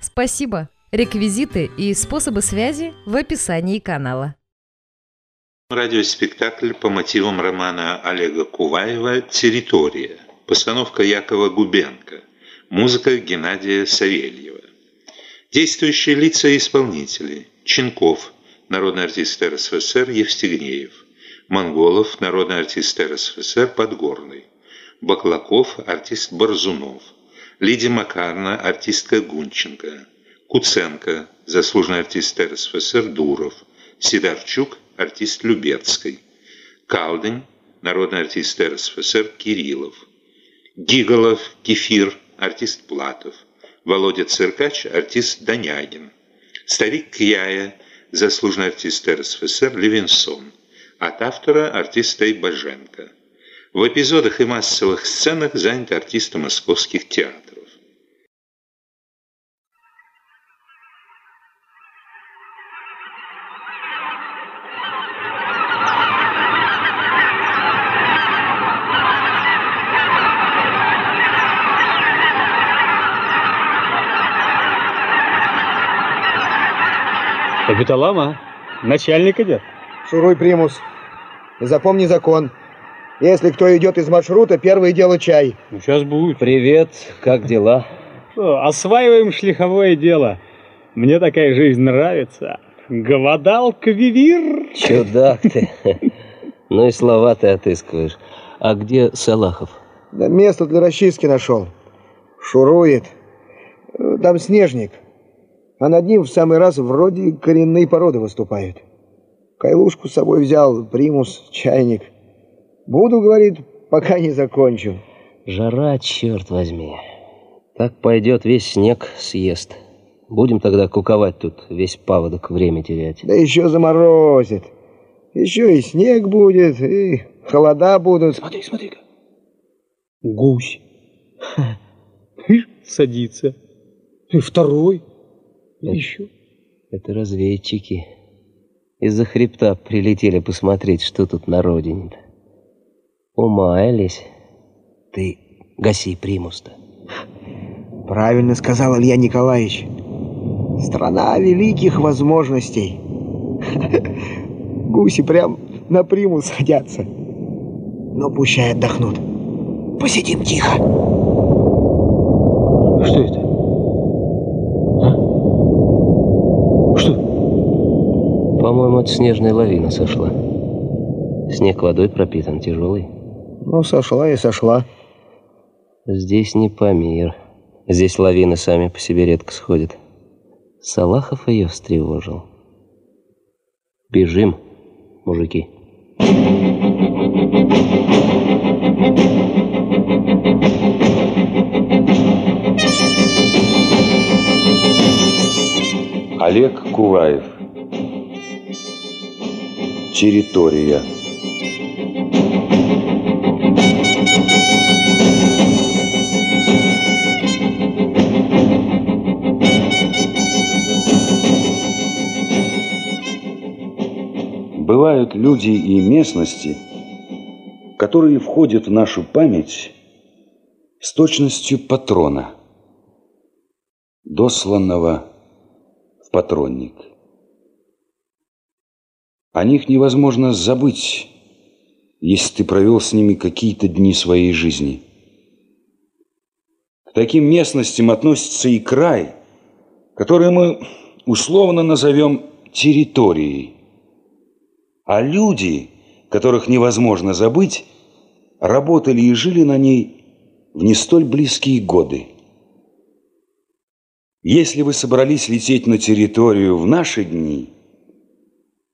Спасибо! Реквизиты и способы связи в описании канала. Радиоспектакль по мотивам романа Олега Куваева «Территория». Постановка Якова Губенко. Музыка Геннадия Савельева. Действующие лица и исполнители. Ченков, народный артист РСФСР Евстигнеев. Монголов, народный артист РСФСР Подгорный. Баклаков, артист Борзунов. Лидия Макарна, артистка Гунченко. Куценко, заслуженный артист РСФСР Дуров. Сидорчук, артист Любецкой. Калдень, народный артист РСФСР Кириллов. Гиголов, Кефир, артист Платов. Володя Циркач, артист Данягин. Старик Кьяя, заслуженный артист РСФСР Левинсон. От автора артиста Ибаженко. В эпизодах и массовых сценах занят артисты московских театров. Капиталама, начальник идет. Шуруй, примус. И запомни закон. Если кто идет из маршрута, первое дело чай. Ну, сейчас будет. Привет, как дела? Осваиваем шлиховое дело. Мне такая жизнь нравится. Голодал квивир. Чудак ты. Ну и слова ты отыскиваешь. А где Салахов? Да место для расчистки нашел. Шурует. Там снежник. А над ним в самый раз вроде коренные породы выступают. Кайлушку с собой взял, примус, чайник. Буду, говорит, пока не закончу. Жара, черт возьми. Так пойдет, весь снег съест. Будем тогда куковать тут, весь паводок время терять. Да еще заморозит. Еще и снег будет, и холода будут. Смотри, смотри-ка. Гусь. Садится. И второй. И еще. Это разведчики. Из-за хребта прилетели посмотреть, что тут на родине-то. Умаялись. Ты гаси примус-то. Правильно сказал Илья Николаевич. Страна великих возможностей. Гуси прям на примус садятся. Но пущай отдохнут. Посидим тихо. Что это? Что? По-моему, это снежная лавина сошла. Снег водой пропитан, тяжелый. Ну, сошла и сошла. Здесь не Памир. Здесь лавины сами по себе редко сходят. Салахов ее встревожил. Бежим, мужики. Олег Куваев. Территория. Бывают люди и местности, которые входят в нашу память с точностью патрона, досланного патронник. О них невозможно забыть, если ты провел с ними какие-то дни своей жизни. К таким местностям относится и край, который мы условно назовем территорией. А люди, которых невозможно забыть, работали и жили на ней в не столь близкие годы. Если вы собрались лететь на территорию в наши дни,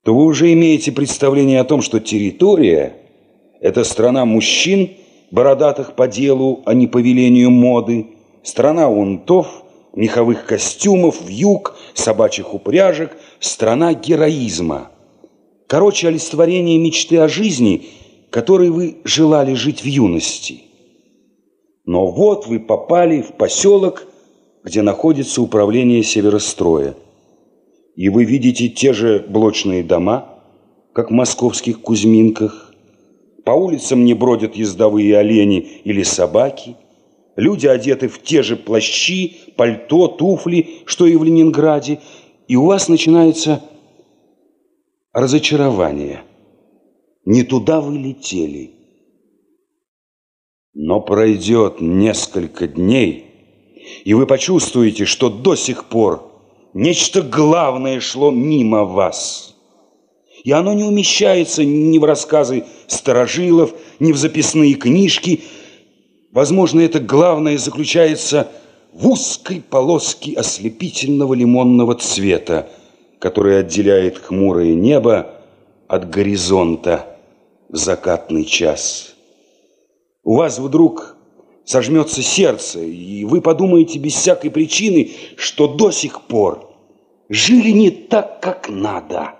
то вы уже имеете представление о том, что территория – это страна мужчин, бородатых по делу, а не по велению моды, страна унтов, меховых костюмов, вьюг, собачьих упряжек, страна героизма. Короче, олицетворение мечты о жизни, которой вы желали жить в юности. Но вот вы попали в поселок, где находится управление Северостроя. И вы видите те же блочные дома, как в московских Кузьминках. По улицам не бродят ездовые олени или собаки. Люди одеты в те же плащи, пальто, туфли, что и в Ленинграде. И у вас начинается разочарование. Не туда вы летели. Но пройдет несколько дней, и вы почувствуете, что до сих пор нечто главное шло мимо вас. И оно не умещается ни в рассказы старожилов, ни в записные книжки. Возможно, это главное заключается в узкой полоске ослепительного лимонного цвета, который отделяет хмурое небо от горизонта в закатный час. У вас вдруг сожмется сердце, и вы подумаете без всякой причины, что до сих пор жили не так, как надо.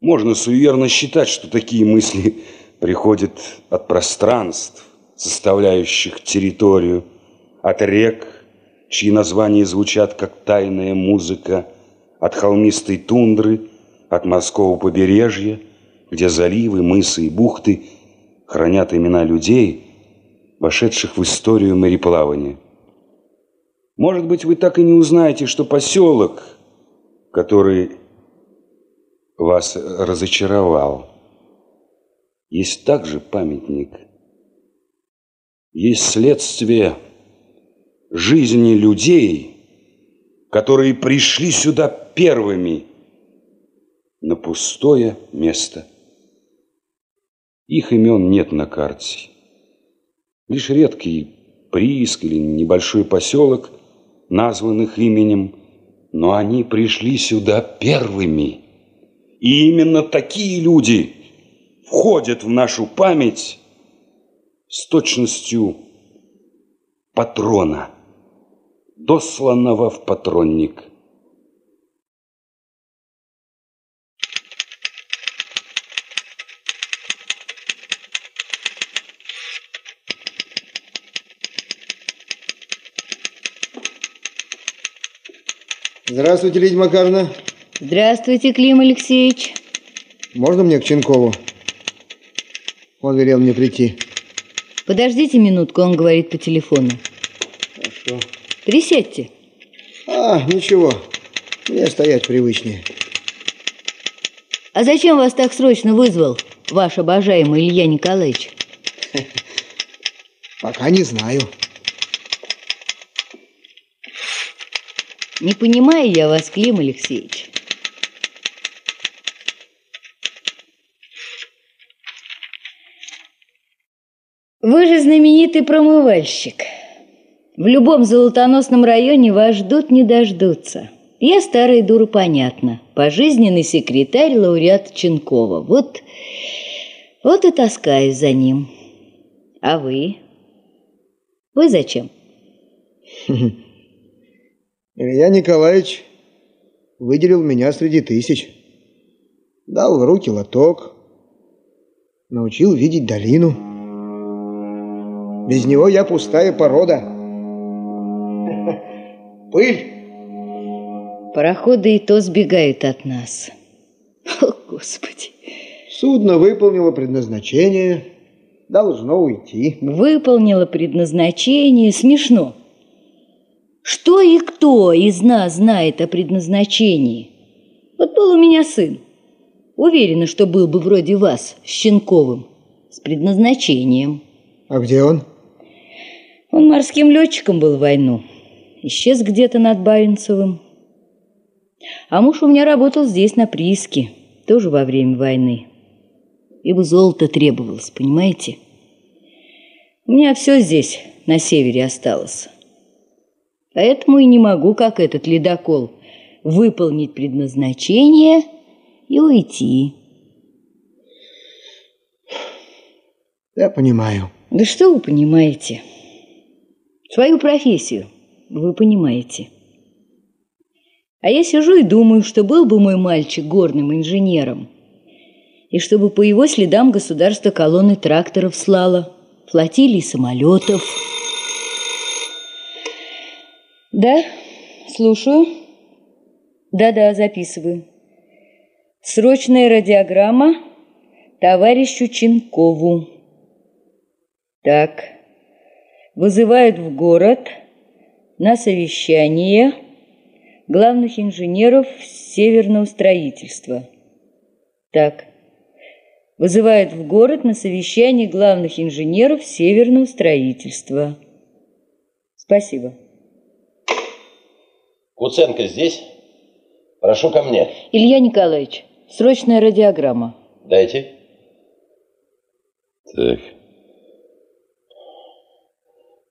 Можно суеверно считать, что такие мысли приходят от пространств, составляющих территорию, от рек, чьи названия звучат как тайная музыка, от холмистой тундры, от морского побережья, где заливы, мысы и бухты – хранят имена людей, вошедших в историю мореплавания. Может быть, вы так и не узнаете, что поселок, который вас разочаровал, есть также памятник, есть следствие жизни людей, которые пришли сюда первыми на пустое место – их имен нет на карте. Лишь редкий прииск или небольшой поселок, названных именем, но они пришли сюда первыми. И именно такие люди входят в нашу память с точностью патрона, досланного в патронник. Здравствуйте, Лидия Макаровна. Здравствуйте, Клим Алексеевич. Можно мне к Ченкову? Он велел мне прийти. Подождите минутку, он говорит по телефону. Хорошо. Присядьте. А, ничего. Мне стоять привычнее. А зачем вас так срочно вызвал ваш обожаемый Илья Николаевич? Пока не знаю. Не понимаю я вас, Клим Алексеевич. Вы же знаменитый промывальщик. В любом золотоносном районе вас ждут, не дождутся. Я старая дура, понятно. Пожизненный секретарь лауреат Ченкова. Вот, вот и таскаюсь за ним. А вы? Вы зачем? Илья Николаевич выделил меня среди тысяч. Дал в руки лоток, научил видеть долину. Без него я пустая порода. Пыль. Пароходы и то сбегают от нас. О, Господи. Судно выполнило предназначение, должно уйти. Выполнило предназначение. Смешно. Что и кто из нас знает о предназначении? Вот был у меня сын. Уверена, что был бы вроде вас, Щенковым, с предназначением. А где он? Он морским летчиком был в войну. Исчез где-то над Баренцевым. А муж у меня работал здесь, на прииске, тоже во время войны. Ибо золото требовалось, понимаете? У меня все здесь, на севере, осталось. Поэтому и не могу, как этот ледокол, выполнить предназначение и уйти. Я понимаю. Да что вы понимаете? Свою профессию, вы понимаете. А я сижу и думаю, что был бы мой мальчик горным инженером, и чтобы по его следам государство колонны тракторов слало, флотилий самолетов. Да, слушаю. Да-да, записываю. Срочная радиограмма товарищу Ченкову. Так, вызывают в город на совещание главных инженеров северного строительства. Так, вызывают в город на совещание главных инженеров северного строительства. Спасибо. Куценко здесь? Прошу ко мне. Илья Николаевич, срочная радиограмма. Дайте. Так.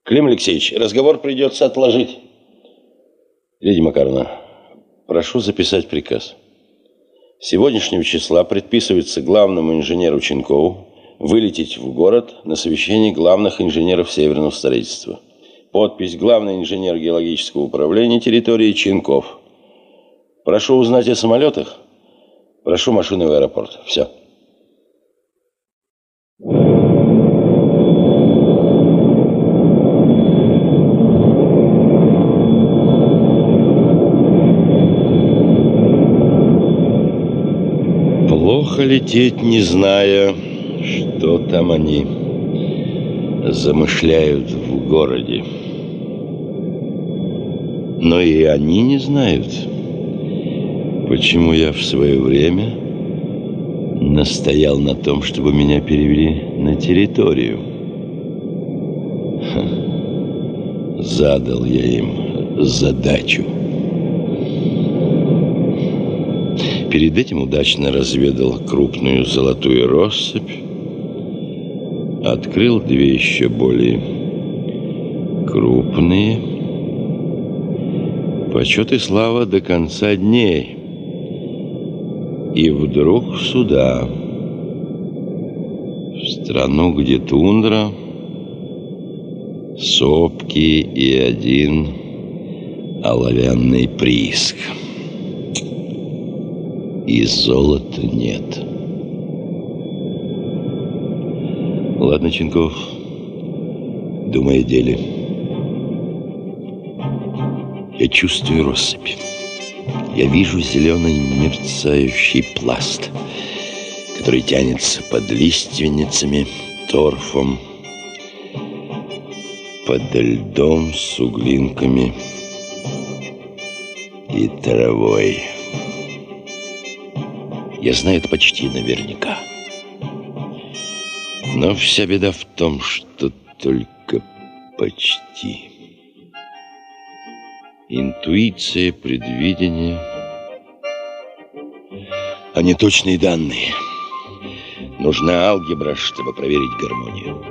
Клим Алексеевич, разговор придется отложить. Лидия Макаровна, прошу записать приказ. С сегодняшнего числа предписывается главному инженеру Ченкову вылететь в город на совещание главных инженеров северного строительства. Подпись «Главный инженер геологического управления территории Ченков». Прошу узнать о самолетах. Прошу машину в аэропорт. Все. Плохо лететь, не зная, что там они замышляют в городе. Но и они не знают, почему я в свое время настоял на том, чтобы меня перевели на территорию. Ха. Задал я им задачу. Перед этим удачно разведал крупную золотую россыпь, открыл две еще более крупные. Почет и слава до конца дней. И вдруг сюда, в страну, где тундра, сопки и один оловянный прииск. И золота нет. Ладно, Ченков, думай о деле. Я чувствую россыпь. Я вижу зеленый мерцающий пласт, который тянется под лиственницами, торфом, под льдом с углинками и травой. Я знаю это почти наверняка. Но вся беда в том, что только почти. Интуиция, предвидение, а не точные данные. Нужна алгебра, чтобы проверить гармонию.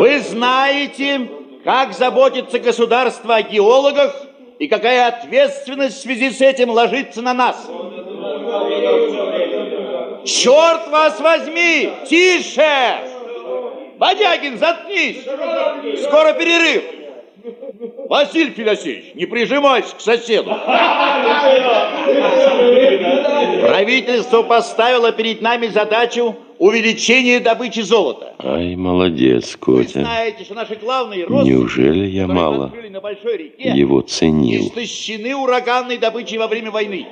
Вы знаете, как заботится государство о геологах и какая ответственность в связи с этим ложится на нас. Черт вас возьми! Тише! Бодягин, заткнись! Скоро перерыв! Василий Федосеевич, не прижимайся к соседу. Правительство поставило перед нами задачу увеличения добычи золота. Ай, молодец, Вы Котя. знаете, что наши главные россыпи, Неужели я мало открыли на большой реке, его ценил? истощены ураганной добычей во время войны.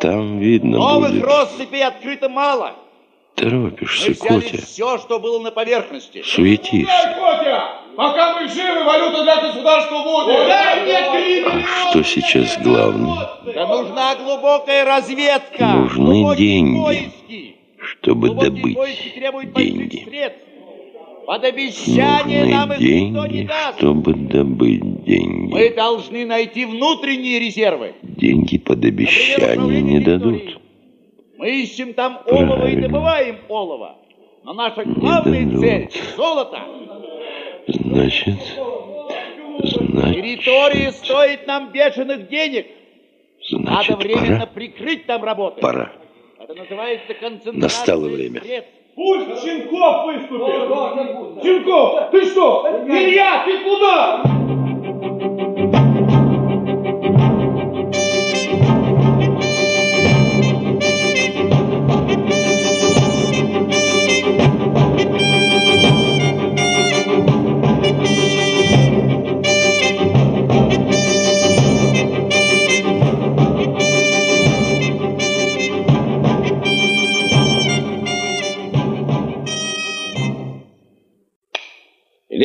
Там видно Новых будет. россыпей открыто мало. Мы Торопишься, взяли Котя. все, что было на поверхности. Суетишься. Котя, пока мы живы, валюта для государства будет. А что сейчас главное? Да нужна глубокая разведка. Нужны деньги, поиски. Чтобы добыть деньги. Под обещание нам Нужны их никто не деньги, даст. чтобы добыть деньги. Мы должны найти внутренние резервы. Деньги под обещание не дадут. Мы ищем там олово и Правильно. добываем олово. Но наша главная цель – золото. Значит, значит... Территория стоит нам бешеных денег. Значит, Надо временно пора. прикрыть там работы. Пора. Это называется концентрация Настало время. Пусть Ченков выступит! Ченков, ты что? Илья, ты куда?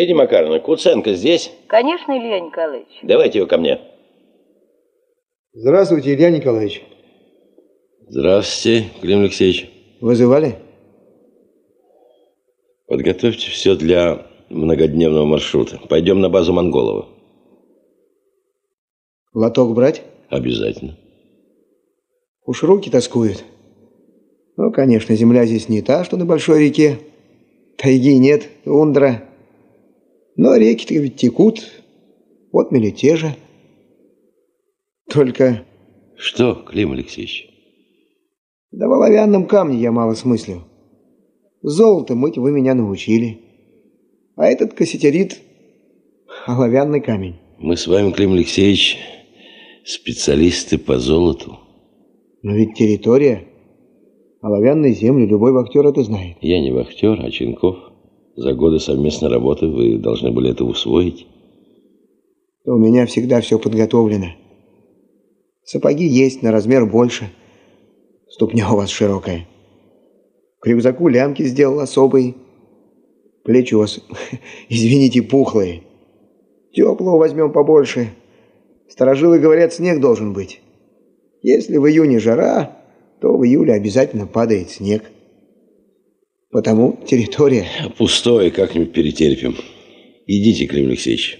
Леди Макаровна, Куценко здесь? Конечно, Илья Николаевич. Давайте его ко мне. Здравствуйте, Илья Николаевич. Здравствуйте, Клим Алексеевич. Вызывали? Подготовьте все для многодневного маршрута. Пойдем на базу Монголова. Лоток брать? Обязательно. Уж руки тоскуют. Ну, конечно, земля здесь не та, что на большой реке. Тайги нет, тундра. Но реки-то ведь текут. Вот мелитежа. Только Что, Клим Алексеевич? да в оловянном камне я мало смыслю. Золото мыть вы меня научили. А этот кассетерит — оловянный камень. Мы с вами, Клим Алексеевич, специалисты по золоту. Но ведь территория, оловянной земли, любой вахтер это знает. Я не вахтер, а Ченков. За годы совместной работы вы должны были это усвоить. У меня всегда все подготовлено. Сапоги есть на размер больше. Ступня у вас широкая. К рюкзаку лямки сделал особые. Плечи у вас, извините, пухлые. Теплого возьмем побольше. Сторожилы говорят, снег должен быть. Если в июне жара, то в июле обязательно падает снег. Потому территория... Пустое как-нибудь перетерпим. Идите, Клим Алексеевич.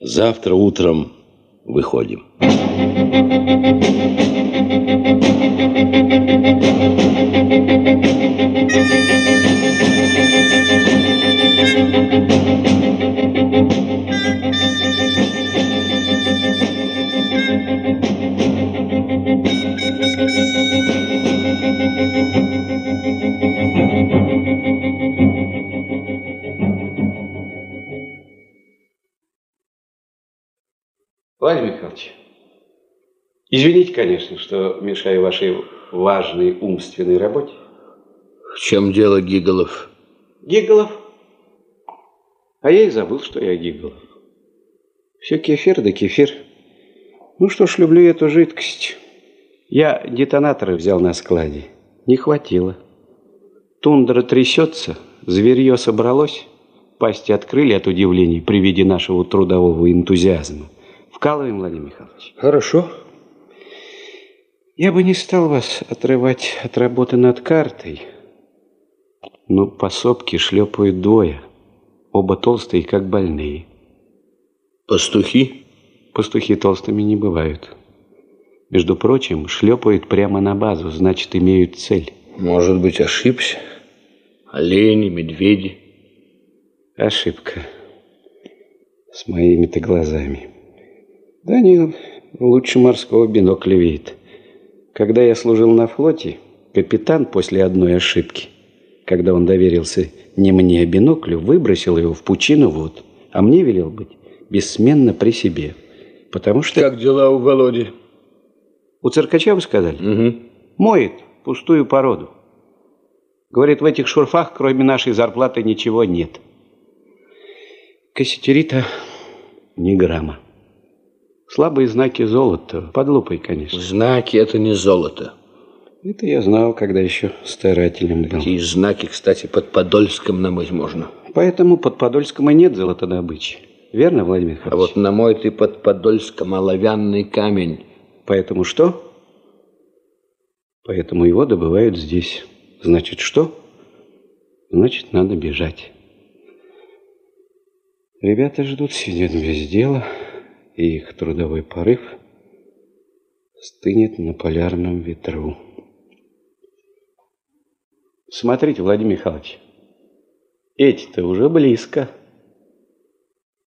Завтра утром выходим. Извините, конечно, что мешаю вашей важной умственной работе. В чем дело, Гиголов? Гиголов? А я и забыл, что я Гиголов. Все кефир да кефир. Ну что ж, люблю эту жидкость. Я детонаторы взял на складе. Не хватило. Тундра трясется, зверье собралось. Пасти открыли от удивления при виде нашего трудового энтузиазма. Вкалываем, Владимир Михайлович. Хорошо. Я бы не стал вас отрывать от работы над картой. Но по сопке шлепают двое. Оба толстые, как больные. Пастухи? Пастухи толстыми не бывают. Между прочим, шлепают прямо на базу, значит, имеют цель. Может быть, ошибся? Олени, медведи. Ошибка. С моими-то глазами. Да они лучше морского бинокля видят. Когда я служил на флоте, капитан после одной ошибки, когда он доверился не мне, а биноклю, выбросил его в пучину вод, а мне велел быть бессменно при себе. Потому что... Как дела у Володи? У циркача вы сказали? Угу. Моет пустую породу. Говорит, в этих шурфах, кроме нашей зарплаты, ничего нет. Кассетерита ни грамма. Слабые знаки золота, под лупой, конечно. Знаки – это не золото. Это я знал, когда еще старателем был. Такие знаки, кстати, под Подольском намыть можно. Поэтому под Подольском и нет золотодобычи. Верно, Владимир Михайлович? А вот на мой ты под Подольском оловянный камень. Поэтому что? Поэтому его добывают здесь. Значит, что? Значит, надо бежать. Ребята ждут, сидят без дела, и их трудовой порыв стынет на полярном ветру. Смотрите, Владимир Михайлович, эти-то уже близко.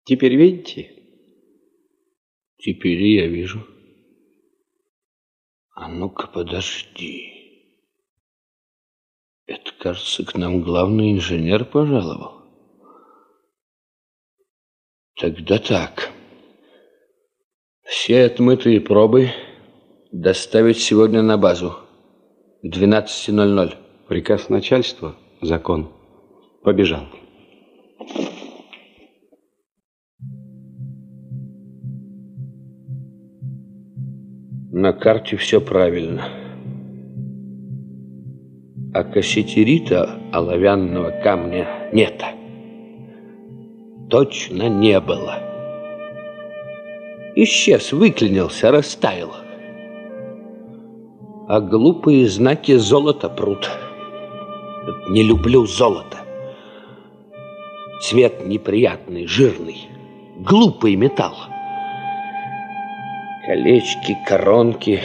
Теперь видите? Теперь я вижу. А ну-ка, подожди. Это, кажется, к нам главный инженер пожаловал. Тогда так. Все отмытые пробы доставить сегодня на базу к 12.00. Приказ начальства, закон. Побежал. На карте все правильно. А кассетерита оловянного камня нет. Точно не было. Исчез, выклинился, растаял. А глупые знаки золота прут. Не люблю золото. Цвет неприятный, жирный, глупый металл. Колечки, коронки,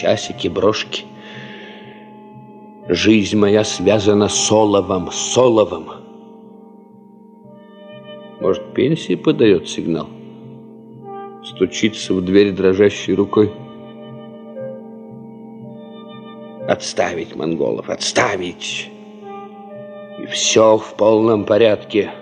часики, брошки. Жизнь моя связана с оловом, с. Может, пенсии подает сигнал? Стучится в дверь дрожащей рукой. Отставить монголов, отставить! И все в полном порядке.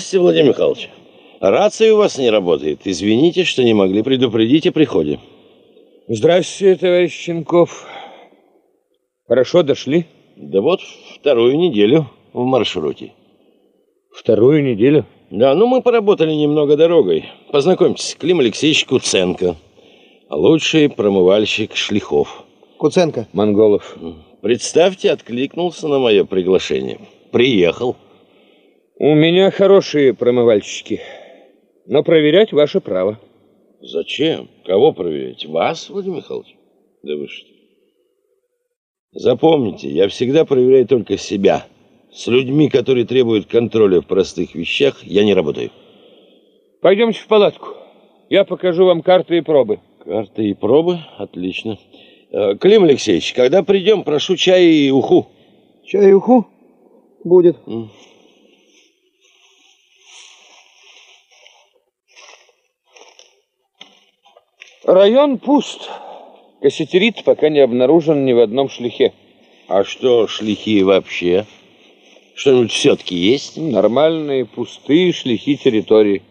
Здравствуйте, Владимир Михайлович. Рация у вас не работает. Извините, что не могли предупредить о приходе. Здравствуйте, товарищ Щенков. Хорошо дошли? Да вот вторую неделю в маршруте. Вторую неделю? Да, ну мы поработали немного дорогой. Познакомьтесь, Клим Алексеевич Куценко. Лучший промывальщик шлихов. Куценко. Монголов. Представьте, откликнулся на мое приглашение. Приехал. У меня хорошие промывальщики, но проверять ваше право. Зачем? Кого проверять? Вас, Владимир Михайлович? Да вы что? Запомните, я всегда проверяю только себя. С людьми, которые требуют контроля в простых вещах, я не работаю. Пойдемте в палатку. Я покажу вам карты и пробы. Карты и пробы? Отлично. Э, Клим Алексеевич, когда придем, прошу чай и уху. Чай и уху? Будет. Район пуст. Кассетерит пока не обнаружен ни в одном шлихе. А что шлихи вообще? Что-нибудь все-таки есть? Нормальные пустые шлихи территории.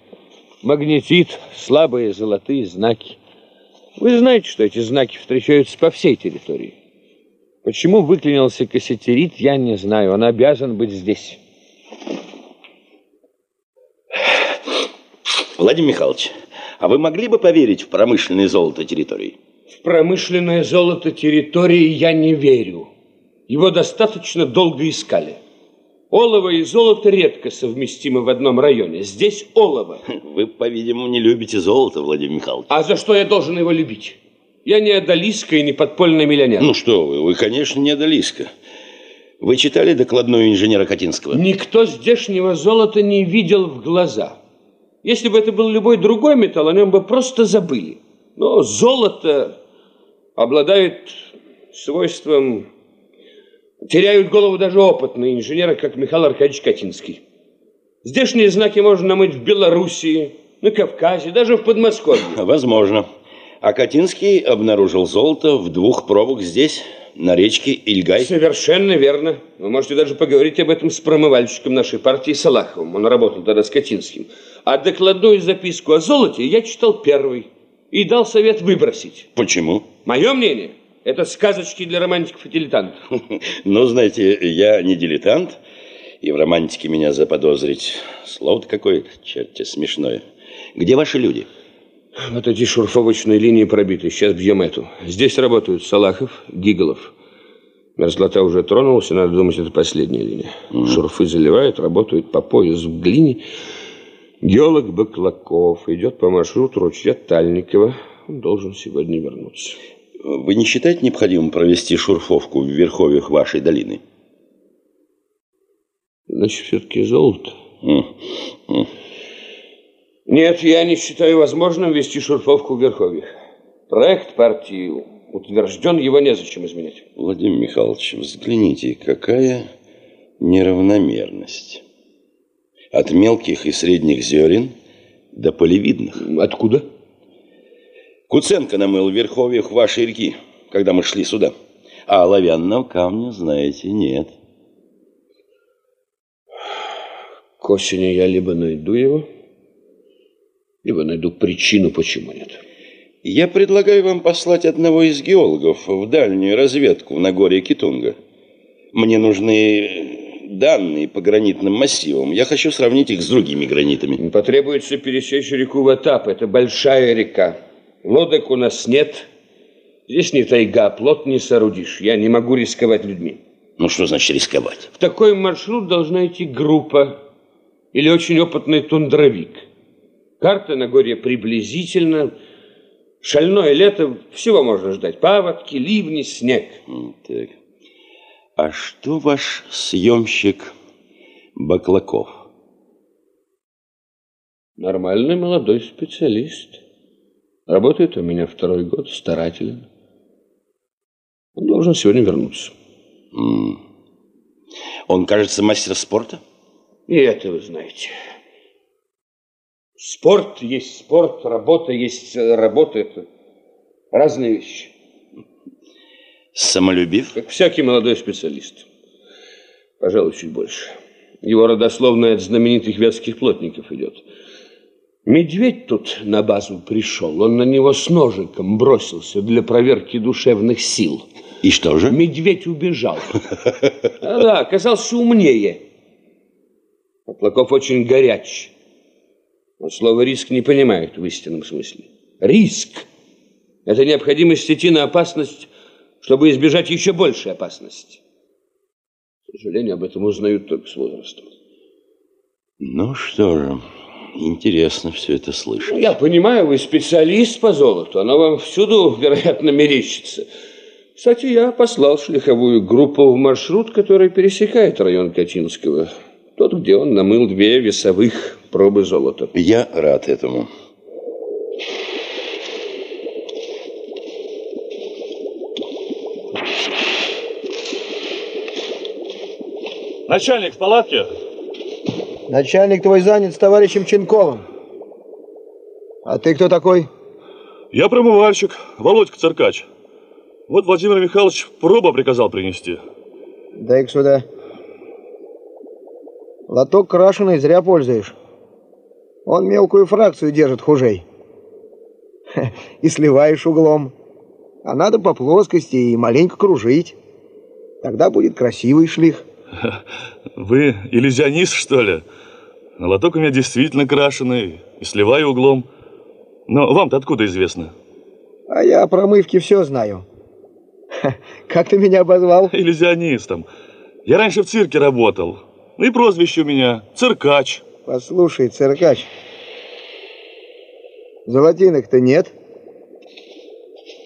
Магнетит, слабые золотые знаки. Вы знаете, что эти знаки встречаются по всей территории. Почему выклинился кассетерит, я не знаю. Он обязан быть здесь. Владимир Михайлович, а вы могли бы поверить в промышленное золото территории? В промышленное золото территории я не верю. Его достаточно долго искали. Олово и золото редко совместимы в одном районе. Здесь олово. Вы, по-видимому, не любите золото, Владимир Михайлович. А за что я должен его любить? Я не одолиска и не подпольный миллионер. Ну что вы, вы, конечно, не одолиска. Вы читали докладную инженера Катинского? Никто здешнего золота не видел в глаза. Если бы это был любой другой металл, о нем бы просто забыли. Но золото обладает свойством... Теряют голову даже опытные инженеры, как Михаил Аркадьевич Катинский. Здешние знаки можно намыть в Белоруссии, на Кавказе, даже в Подмосковье. Возможно. А Катинский обнаружил золото в двух пробах здесь, на речке Ильгай. Совершенно верно. Вы можете даже поговорить об этом с промывальщиком нашей партии Салаховым. Он работал тогда с Катинским. А докладную записку о золоте я читал первый и дал совет выбросить. Почему? Мое мнение, это сказочки для романтиков и дилетантов. Ну, знаете, я не дилетант, и в романтике меня заподозрить. Слово-то какое-то, черти, смешное. Где ваши люди? Вот эти шурфовочные линии пробиты. Сейчас бьем эту. Здесь работают Салахов, Гиголов. Мерзлота уже тронулась, и надо думать, это последняя линия. Mm. Шурфы заливают, работают по пояс в глине. Геолог Баклаков идет по маршруту ручья Тальникова. Он должен сегодня вернуться. Вы не считаете необходимым провести шурфовку в верховьях вашей долины? Значит, все-таки золото. М, м. Нет, я не считаю возможным вести шурфовку в верховьях. Проект партии утвержден, его незачем изменять. Владимир Михайлович, взгляните, какая неравномерность. От мелких и средних зерен до полевидных. Откуда? Куценко намыл в верховьях вашей реки, когда мы шли сюда. А оловянного камня, знаете, нет. К осени я либо найду его, либо найду причину, почему нет. Я предлагаю вам послать одного из геологов в дальнюю разведку в Нагорье Китунга. Мне нужны данные по гранитным массивам. Я хочу сравнить их с другими гранитами. Потребуется пересечь реку Ватап. Это большая река. Лодок у нас нет. Здесь не тайга, плот не соорудишь. Я не могу рисковать людьми. Ну, что значит рисковать? В такой маршрут должна идти группа или очень опытный тундровик. Карта Нагорья приблизительно. Шальное лето, всего можно ждать. Паводки, ливни, снег. Так. А что ваш съемщик Баклаков? Нормальный молодой специалист. Работает у меня второй год, старателен. Он должен сегодня вернуться. Он, кажется, мастер спорта? И это вы знаете. Спорт есть спорт, работа есть э, работа. Это разные вещи. Самолюбив? Как всякий молодой специалист. Пожалуй, чуть больше. Его родословная от знаменитых вятских плотников идет. Медведь тут на базу пришел. Он на него с ножиком бросился для проверки душевных сил. И что же? Медведь убежал. А да, оказался умнее. Поплаков очень горяч. Он слово «риск» не понимает в истинном смысле. Риск – это необходимость идти на опасность, чтобы избежать еще большей опасности. К сожалению, об этом узнают только с возрастом. Ну что же, интересно все это слышать. Ну, я понимаю, вы специалист по золоту. Оно вам всюду, вероятно, мерещится. Кстати, я послал шлиховую группу в маршрут, который пересекает район Катинского. Тот, где он намыл две весовых пробы золота. Я рад этому. Начальник в палатке? Начальник твой занят с товарищем Ченковым. А ты кто такой? Я промывальщик, Володька Циркач. Вот Владимир Михайлович проба приказал принести. Дай-ка сюда. Лоток крашеный зря пользуешь. Он мелкую фракцию держит хужей. И сливаешь углом. А надо по плоскости и маленько кружить. Тогда будет красивый шлих. Вы иллюзионист, что ли? Лоток у меня действительно крашеный и сливаю углом. Но вам-то откуда известно? А я о промывке все знаю. Как ты меня обозвал? Иллюзионистом. Я раньше в цирке работал. И прозвище у меня Циркач. Послушай, циркач, золотинок-то нет.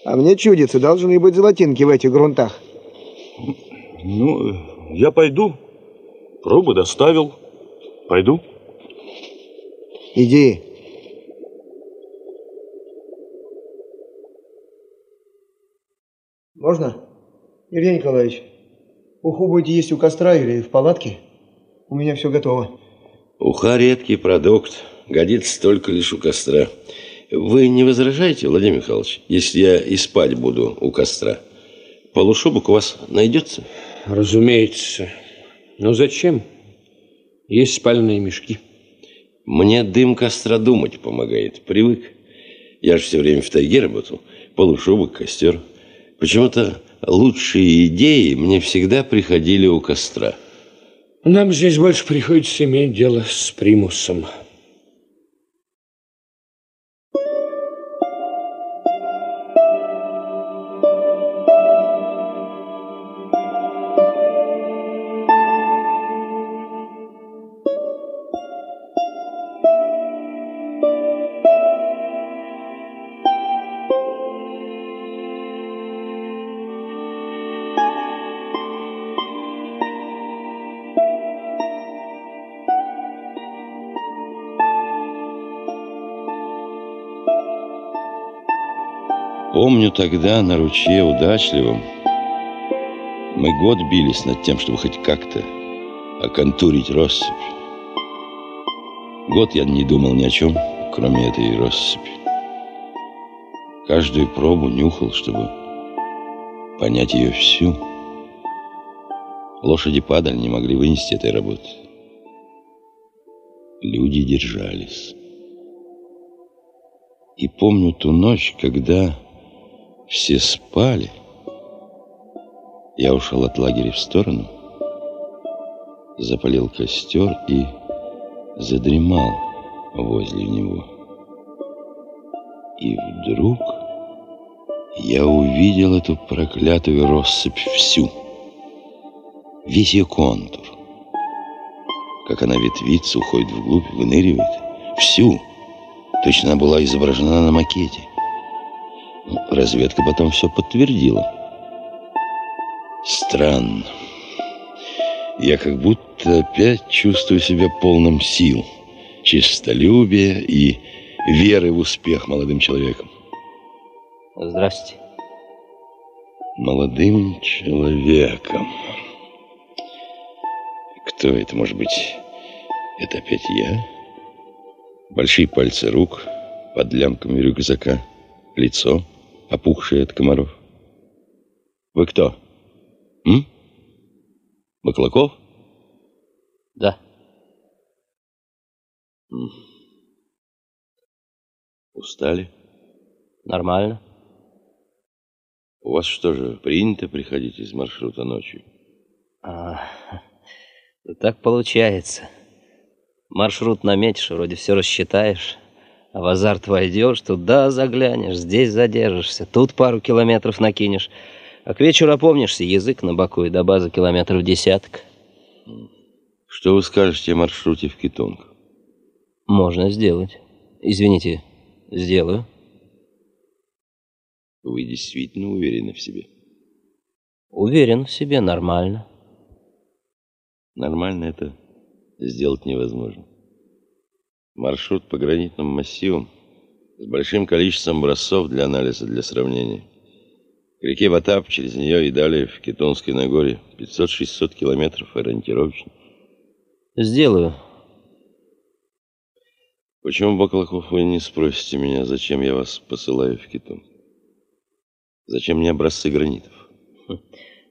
А мне чудится, должны быть золотинки в этих грунтах. Ну, я пойду. Пробы доставил. Пойду. Иди. Можно? Евгений Николаевич, уху будете есть у костра или в палатке? У меня все готово. Уха редкий продукт, годится только лишь у костра. Вы не возражаете, Владимир Михайлович, если я и спать буду у костра? Полушубок у вас найдется? Разумеется. Но зачем? Есть спальные мешки. Мне дым костра думать помогает. Привык. Я же все время в тайге работал. Полушубок, костер. Почему-то лучшие идеи мне всегда приходили у костра. Нам здесь больше приходится иметь дело с примусом. Помню тогда на ручье удачливом мы год бились над тем, чтобы хоть как-то оконтурить россыпь. Год я не думал ни о чем, кроме этой россыпи. Каждую пробу нюхал, чтобы понять ее всю. Лошади падали, не могли вынести этой работы. Люди держались. И помню ту ночь, когда все спали, я ушел от лагеря в сторону, запалил костер и задремал возле него. И вдруг я увидел эту проклятую россыпь всю, весь ее контур, как она ветвится, уходит вглубь, выныривает, всю. Точно она была изображена на макете. Разведка потом все подтвердила. Странно. Я как будто опять чувствую себя полным сил, честолюбия и веры в успех молодым человеком. Здравствуйте. Молодым человеком. Кто это может быть? Это опять я? Большие пальцы рук под лямками рюкзака, лицо, опухшее от комаров. Вы кто? М? Баклаков? Да. Устали? Нормально. У вас что же, принято приходить из маршрута ночью? А, так получается. Маршрут наметишь, вроде все рассчитаешь, в азарт войдешь, туда заглянешь, здесь задержишься, тут пару километров накинешь, а к вечеру опомнишься, язык на боку и до базы километров десяток. Что вы скажете о маршруте в Китонг? Можно сделать. Извините, сделаю. Вы действительно уверены в себе? Уверен в себе, нормально. Нормально это сделать невозможно. Маршрут по гранитным массивам с большим количеством образцов для анализа, для сравнения. К реке Ватап, через нее и далее в Кетонской Нагоре 500-600 километров ориентировочно. Сделаю. Почему, Баклаков, вы не спросите меня, зачем я вас посылаю в Кетон? Зачем мне образцы гранитов?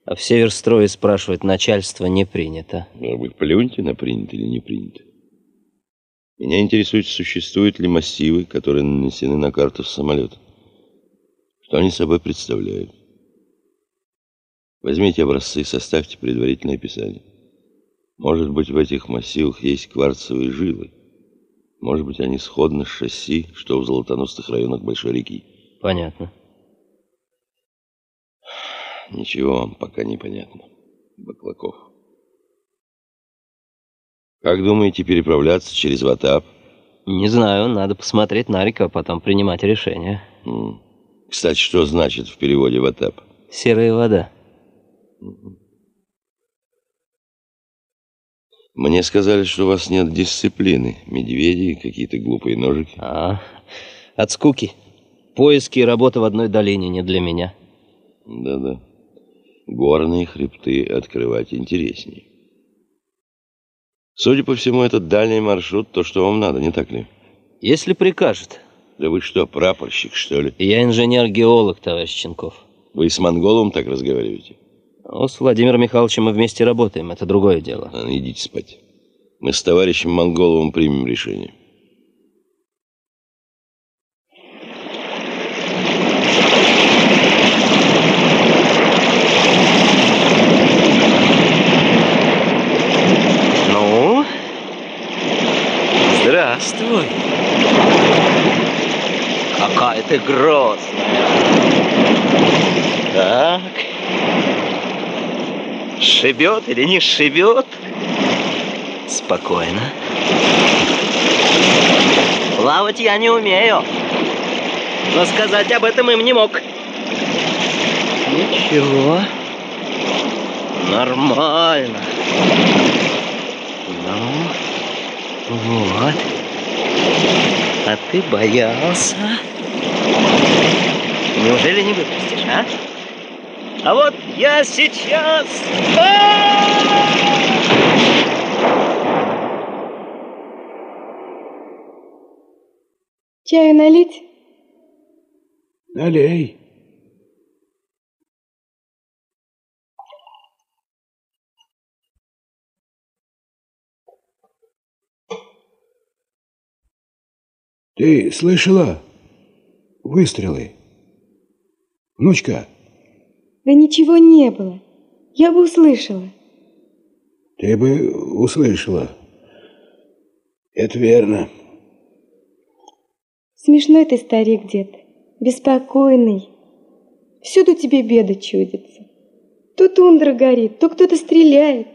А в Северстрое спрашивать начальство не принято. Может быть, плюньте на принято или не принято. Меня интересует, существуют ли массивы, которые нанесены на карту самолета. Что они собой представляют. Возьмите образцы, составьте предварительное описание. Может быть, в этих массивах есть кварцевые жилы. Может быть, они сходны с шасси, что в золотоносных районах Большой реки. Понятно. Ничего вам пока не понятно, Баклаков. Как думаете переправляться через Ватап? Не знаю, надо посмотреть на реку, а потом принимать решение. Кстати, что значит в переводе Ватап? Серая вода. Мне сказали, что у вас нет дисциплины. Медведи, какие-то глупые ножики. А, от скуки. Поиски и работа в одной долине не для меня. Да-да. Горные хребты открывать интереснее. Судя по всему, этот дальний маршрут то, что вам надо, не так ли? Если прикажет. Да вы что, прапорщик, что ли? Я инженер-геолог, товарищ Ченков. Вы с монголом так разговариваете? Ну, с Владимиром Михайловичем мы вместе работаем, это другое дело. А, идите спать. Мы с товарищем Монголовым примем решение. Ну, здравствуй. Какая ты. Так. Шибет или не шибет? Спокойно. Плавать я не умею. Но сказать об этом им не мог. Ничего. Нормально. Ну, вот. А ты боялся? Неужели не выпустишь, а? А вот я сейчас... А! Чаю налить? Налей. Ты слышала выстрелы? Внучка, Да ничего не было. Я бы услышала. ты бы услышала. Это верно. Смешной ты старик, дед. Беспокойный. Всюду тебе беда чудится. То тундра горит, то кто-то стреляет.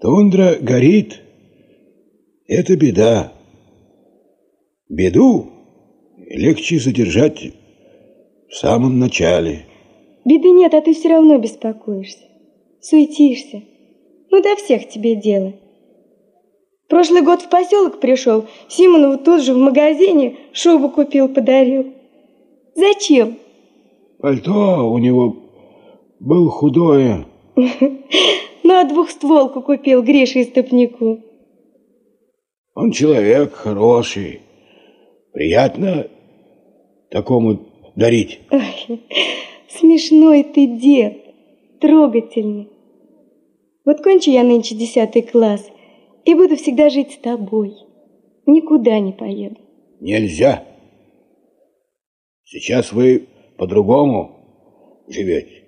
Тундра горит. Это беда. Беду легче задержать в самом начале. Беды нет, а ты все равно беспокоишься. Суетишься. Ну, до всех тебе дело. Прошлый год в поселок пришел, Симонову тут же в магазине шубу купил, подарил. Зачем? Пальто у него было худое. Ну, а двухстволку купил Грише Истопнику. Он человек хороший. Приятно такому дарить. Ой, смешной ты дед, трогательный. Вот кончу я нынче десятый класс и буду всегда жить с тобой. Никуда не поеду. Нельзя. Сейчас вы по-другому живете.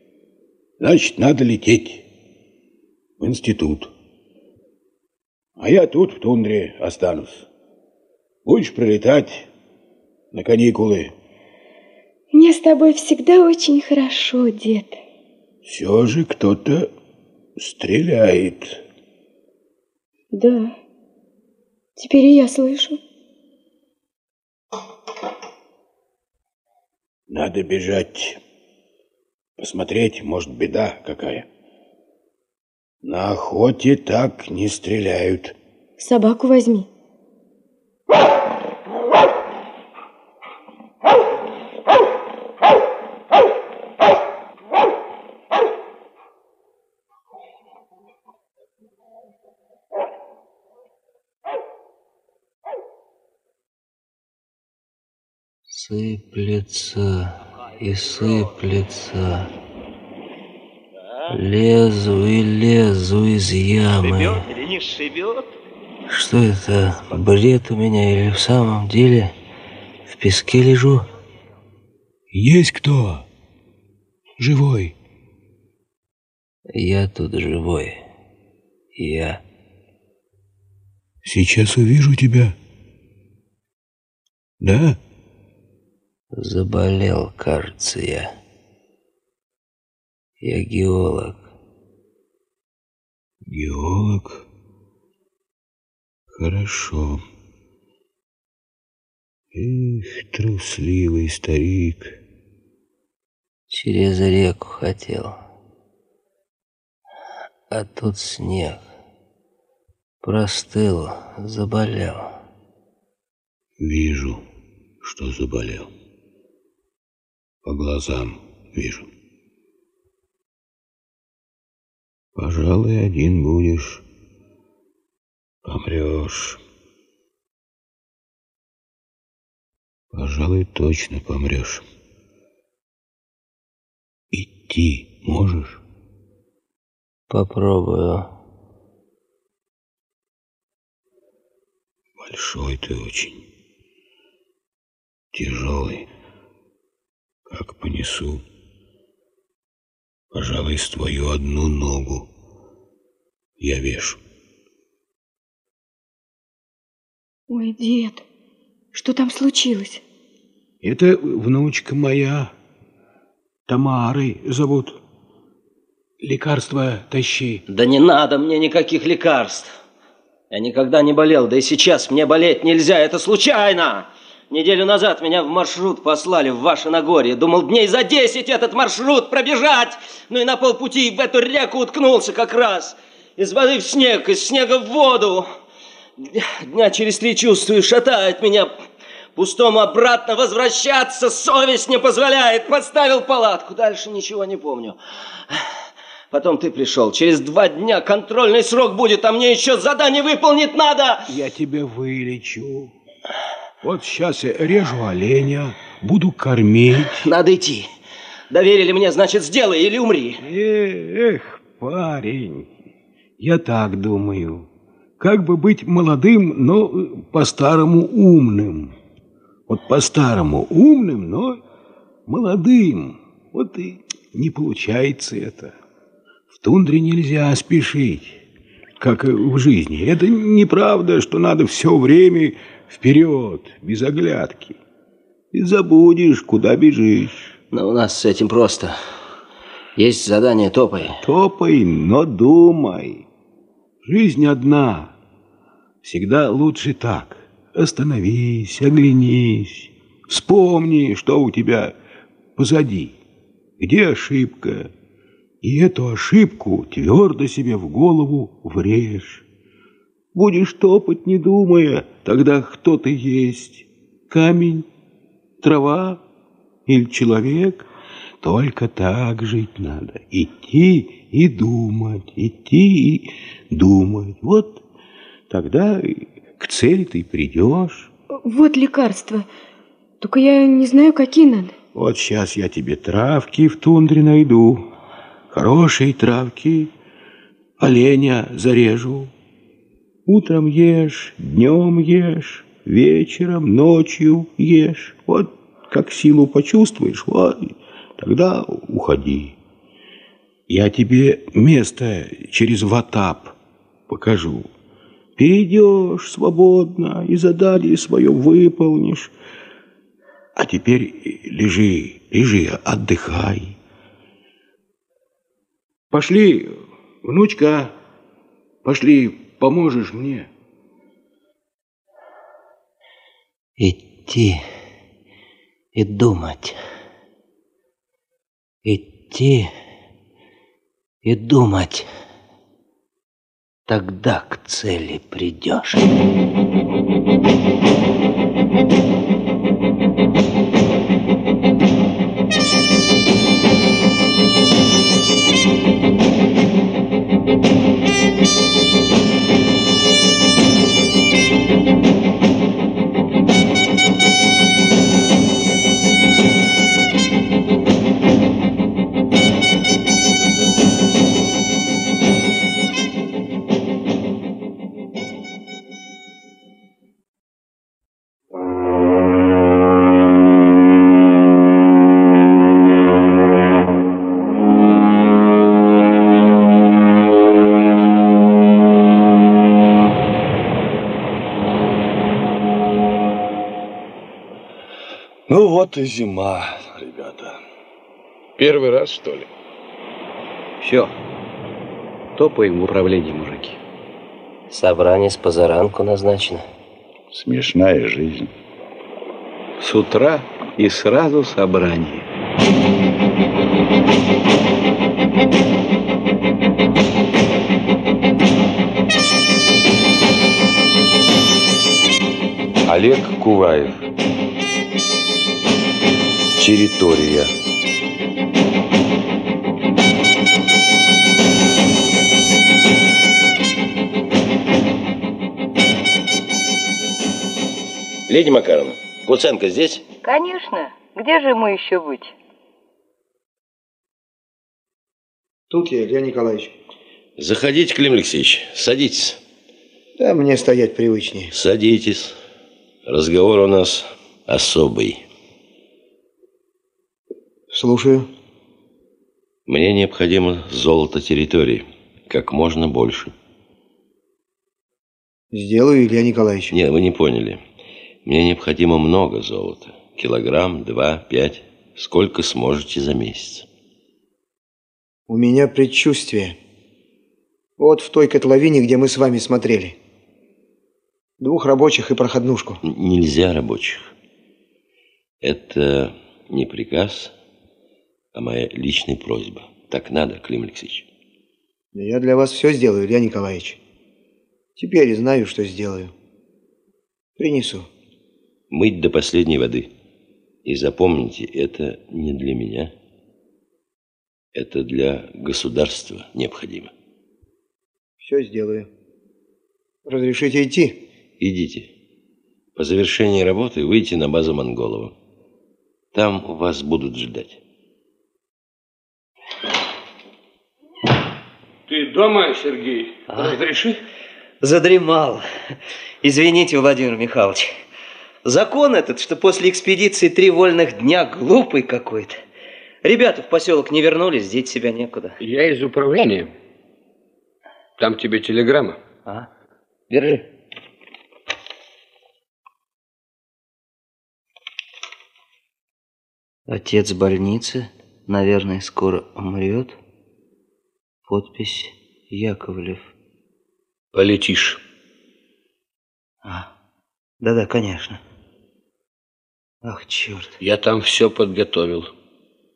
Значит, надо лететь в институт. А я тут, в тундре, останусь. Будешь прилетать на каникулы. Мне с тобой всегда очень хорошо, дед. Все же кто-то стреляет. Да, теперь и я слышу. Надо бежать. Посмотреть, может, беда какая. На охоте так не стреляют. Собаку возьми. Сыплется и сыплется. Лезу и лезу из ямы. Шибет или не шибет? Что это, бред у меня или в самом деле в песке лежу? Есть кто? Живой? Я тут живой. Я. Сейчас увижу тебя. Да? Заболел, кажется, я. Я геолог. Геолог? Хорошо. Эх, трусливый старик. Через реку хотел. А тут снег. Простыл, заболел. Вижу, что заболел. По глазам вижу. Пожалуй, один будешь. Помрешь. Пожалуй, точно помрешь. Идти можешь? Попробую. Большой ты очень. Тяжелый. Как понесу. Пожалуй, с твою одну ногу я вешу. Ой, дед, что там случилось? Это внучка моя. Тамарой зовут. Лекарства тащи. Да не надо мне никаких лекарств. Я никогда не болел, да и сейчас мне болеть нельзя, это случайно. Неделю назад меня в маршрут послали в ваше Нагорье. Думал, дней за 10 этот маршрут пробежать. Ну и на полпути в эту реку уткнулся как раз. Из воды в снег, из снега в воду. Дня через три чувствую, шатает меня. Пустому обратно возвращаться совесть не позволяет. Подставил палатку. Дальше ничего не помню. Потом ты пришел. Через два дня контрольный срок будет, а мне еще задание выполнить надо. Я тебя вылечу. Вот сейчас я режу оленя, буду кормить. Надо идти. Доверили мне, значит, сделай или умри. Эх, парень, я так думаю. Как бы быть молодым, но по-старому умным. Вот по-старому умным, но молодым. Вот и не получается это. В тундре нельзя спешить, как в жизни. Это неправда, что надо все время вперед, без оглядки. И забудешь, куда бежишь. Но у нас с этим просто. Есть задание топай. Топай, но думай. Жизнь одна. Всегда лучше так. Остановись, оглянись. Вспомни, что у тебя позади. Где ошибка? И эту ошибку твердо себе в голову врежь. Будешь топать, не думая, тогда кто ты есть? Камень, трава или человек? Только так жить надо. Идти и думать, идти и думать. Вот тогда к цели ты придешь. Вот лекарства. Только я не знаю, какие надо. Вот сейчас я тебе травки в тундре найду. Хорошие травки. Оленя зарежу. Утром ешь, днем ешь, вечером, ночью ешь. Вот как силу почувствуешь, вот, тогда уходи. Я тебе место через ватап покажу. Перейдешь свободно и задание свое выполнишь. А теперь лежи, лежи, отдыхай. Пошли, внучка, пошли, поможешь мне. Идти и думать. Идти и думать. Тогда к цели придешь. Вот и зима, ребята. Первый раз, что ли? Все. Топаем в управление, мужики. Собрание с позаранку назначено. Смешная жизнь. С утра и сразу собрание. Олег Куваев. Территория. Леди Макаровна, Куценко здесь? Конечно. Где же ему еще быть? Тут я, Илья Николаевич. Заходите, Клим Алексеевич, садитесь. Да мне стоять привычнее. Садитесь. Разговор у нас особый. Слушаю. Мне необходимо золото территории. Как можно больше. Сделаю, Илья Николаевич. Нет, вы не поняли. Мне необходимо много золота. Килограмм, два, пять. Сколько сможете за месяц. У меня предчувствие. Вот в той котловине, где мы с вами смотрели. Двух рабочих и проходнушку. Нельзя рабочих. Это не приказ, а моя личная просьба. Так надо, Клим Алексеевич. Я для вас все сделаю, Илья Николаевич. Теперь знаю, что сделаю. Принесу. Мыть до последней воды. И запомните, это не для меня. Это для государства необходимо. Все сделаю. Разрешите идти? Идите. По завершении работы выйти на базу Монголова. Там вас будут ждать. Ты дома, Сергей? А? Разреши? Задремал. Извините, Владимир Михайлович. Закон этот, что после экспедиции три вольных дня глупый какой-то. Ребята в поселок не вернулись, деть себя некуда. Я из управления. Там тебе телеграмма. А? Держи. Отец в больнице, наверное, скоро умрет. Подпись Яковлев. Полетишь. А, да-да, конечно. Ах, черт. Я там все подготовил.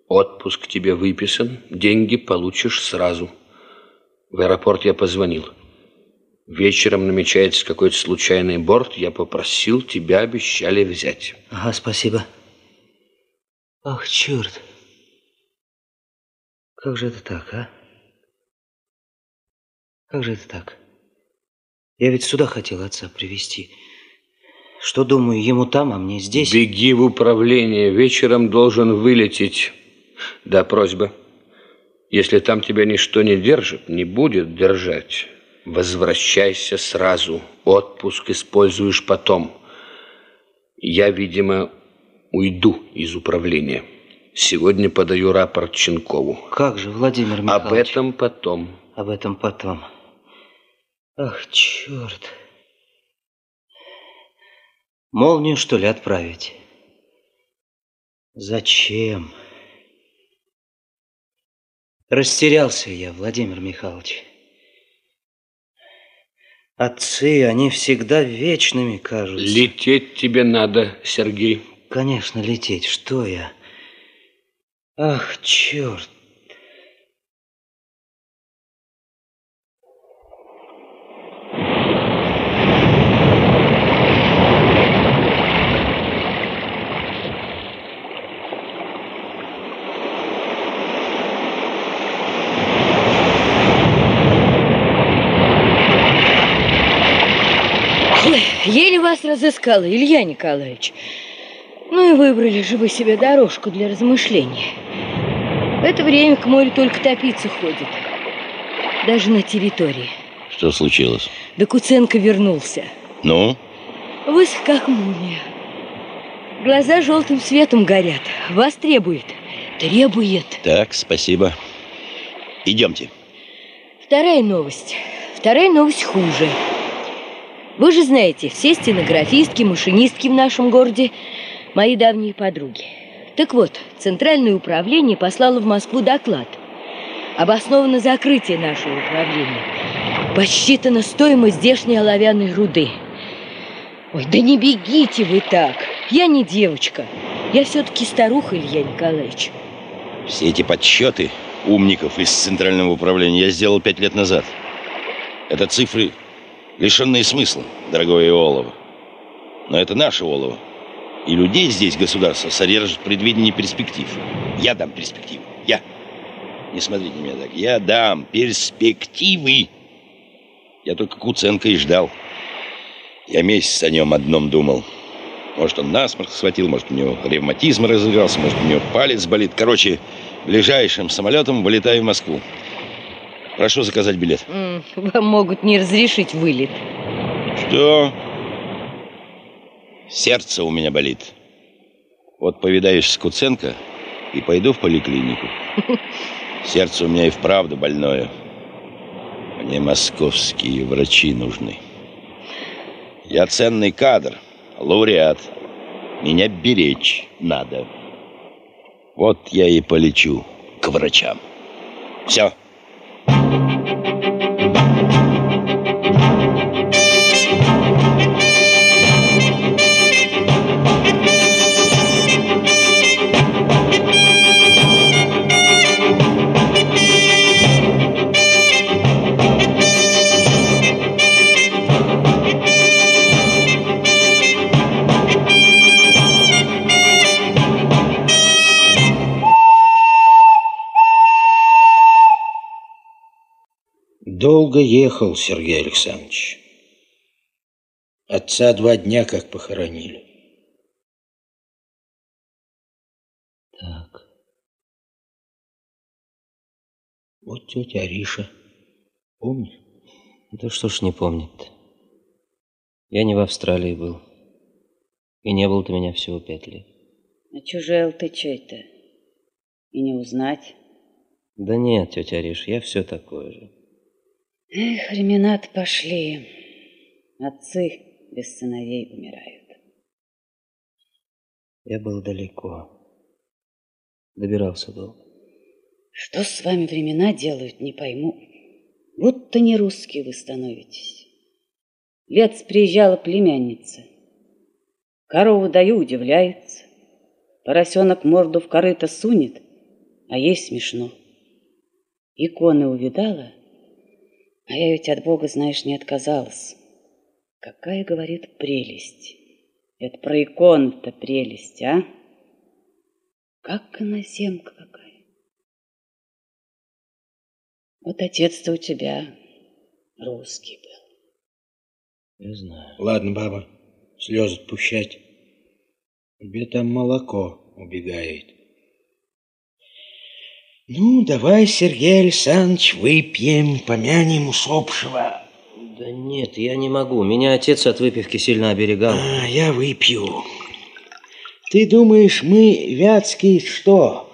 Отпуск тебе выписан, деньги получишь сразу. В аэропорт я позвонил. Вечером намечается какой-то случайный борт. Я попросил, тебя обещали взять. Ага, спасибо. Ах, черт. Как же это так, а? Как же это так? Я ведь сюда хотел отца привести. Что думаю, ему там, а мне здесь? Беги в управление. Вечером должен вылететь. Да, просьба. Если там тебя ничто не держит, не будет держать, возвращайся сразу. Отпуск используешь потом. Я, видимо, уйду из управления. Сегодня подаю рапорт Ченкову. Как же, Владимир Михайлович? Об этом потом. Об этом потом. Ах, черт. Молнию, что ли, отправить? Зачем? Растерялся я, Владимир Михайлович. Отцы, они всегда вечными кажутся. Лететь тебе надо, Сергей. Конечно, лететь. Что я? Ах, черт. Ой, еле вас разыскала, Илья Николаевич. Ну и выбрали же вы себе дорожку для размышления. В это время к морю только топиться ходит. Даже на территории. Что случилось? Да Куценко вернулся. Ну? Высох как мумия. Глаза желтым светом горят. Вас требует. Требует. Так, спасибо. Идемте. Вторая новость. Вторая новость хуже. Вы же знаете, все стенографистки, машинистки в нашем городе мои давние подруги. Так вот, Центральное управление послало в Москву доклад. Обосновано закрытие нашего управления. Подсчитана стоимость здешней оловянной руды. Ой, да не бегите вы так. Я не девочка. Я все-таки старуха, Илья Николаевич. Все эти подсчеты умников из Центрального управления я сделал пять лет назад. Это цифры, лишенные смысла, дорогое Олово. Но это наше Олово. И людей здесь государство содержит в предвидении перспектив. Я дам перспективы. Я. Не смотрите меня так. Я дам перспективы. Я только Куценко и ждал. Я месяц о нем одном думал. Может, он насморк схватил, может, у него ревматизм разыгрался, может, у него палец болит. Короче, ближайшим самолетом вылетаю в Москву. Прошу заказать билет. Вам могут не разрешить вылет. Что? Сердце у меня болит. Вот повидаюсь с Куценко и пойду в поликлинику. Сердце у меня и вправду больное. Мне московские врачи нужны. Я ценный кадр, лауреат. Меня беречь надо. Вот я и полечу к врачам. Все. thank you Долго ехал Сергей Александрович. Отца два дня как похоронили. Так. Вот тетя Ариша. Помнишь? Да что ж не помнит. Я не в Австралии был. И не был-то меня всего пять лет. А чужел ты чей-то? И не узнать? Да нет, тетя Ариш, я все такое же. Эх, времена-то пошли. Отцы без сыновей умирают. Я был далеко. Добирался долго. Что с вами времена делают, не пойму. Будто не русские вы становитесь. Лет приезжала племянница. Корову даю, удивляется. Поросенок морду в корыто сунет, а ей смешно. Иконы увидала, а я ведь от Бога, знаешь, не отказалась. Какая, говорит, прелесть. Это про икон-то прелесть, а? Как иноземка какая. Вот отец-то у тебя русский был. Я знаю. Ладно, баба, слезы пущать. Тебе там молоко убегает. Ну, давай, Сергей Александрович, выпьем, помянем усопшего. Да нет, я не могу. Меня отец от выпивки сильно оберегал. А, я выпью. Ты думаешь, мы вятские что?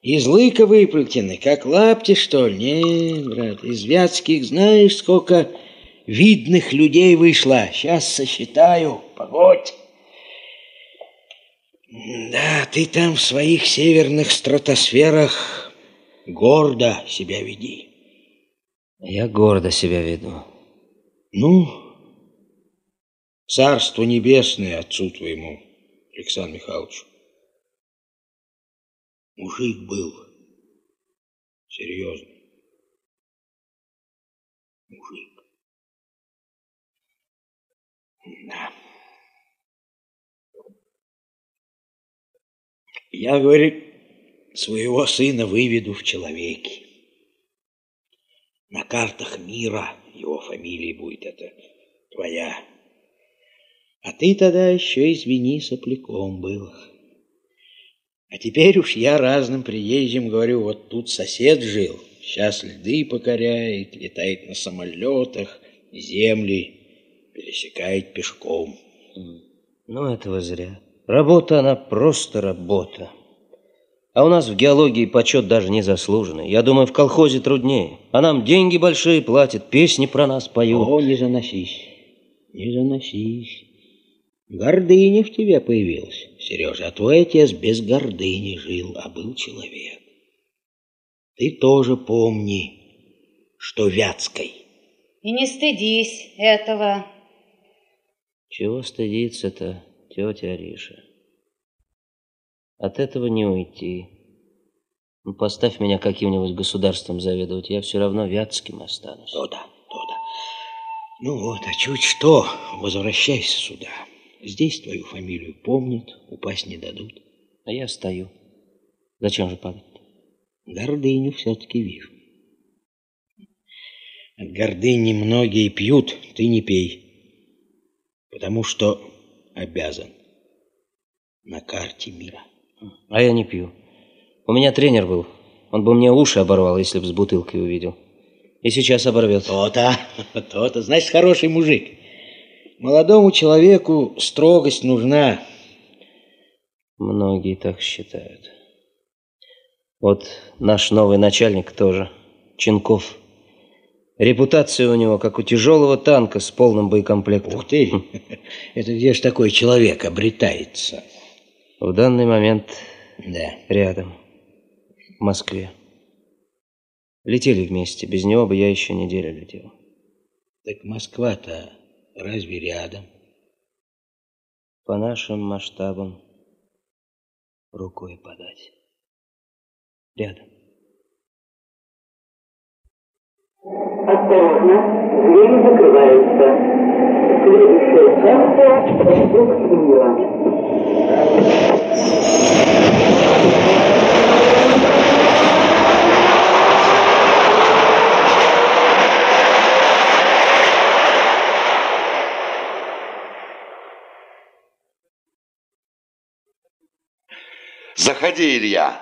Из лыка выплетены, как лапти, что ли? Нет, брат, из вятских знаешь, сколько видных людей вышло. Сейчас сосчитаю. Погодь. Да, ты там в своих северных стратосферах гордо себя веди. Я гордо себя веду. Ну, царство небесное отцу твоему, Александр Михайлович. Мужик был серьезный. Мужик. Да. Я, говорит, своего сына выведу в человеки. На картах мира его фамилия будет это твоя. А ты тогда еще, извини, сопляком был. А теперь уж я разным приезжим говорю, вот тут сосед жил, сейчас льды покоряет, летает на самолетах, земли пересекает пешком. Ну, этого зря. Работа, она просто работа. А у нас в геологии почет даже не заслуженный. Я думаю, в колхозе труднее. А нам деньги большие платят, песни про нас поют. О, не заносись, не заносись. Гордыня в тебе появилась, Сережа. А твой отец без гордыни жил, а был человек. Ты тоже помни, что Вятской. И не стыдись этого. Чего стыдиться-то, тетя Ариша? От этого не уйти. Ну, поставь меня каким-нибудь государством заведовать, я все равно Вятским останусь. То-да, то-да. Ну вот, а чуть что, возвращайся сюда. Здесь твою фамилию помнят, упасть не дадут. А я стою. Зачем же падать? Гордыню все-таки вижу. От гордыни многие пьют, ты не пей. Потому что обязан на карте мира. А я не пью. У меня тренер был. Он бы мне уши оборвал, если бы с бутылкой увидел. И сейчас оборвет. То-то, то-то. Значит, хороший мужик. Молодому человеку строгость нужна. Многие так считают. Вот наш новый начальник тоже, Ченков. Репутация у него, как у тяжелого танка с полным боекомплектом. Ух ты! Это где же такой человек обретается? В данный момент да. рядом, в Москве. Летели вместе, без него бы я еще неделю летел. Так Москва-то разве рядом? По нашим масштабам рукой подать. Рядом. Осторожно, дверь закрывается. Следующая станция – вокруг мира. Заходи, Илья,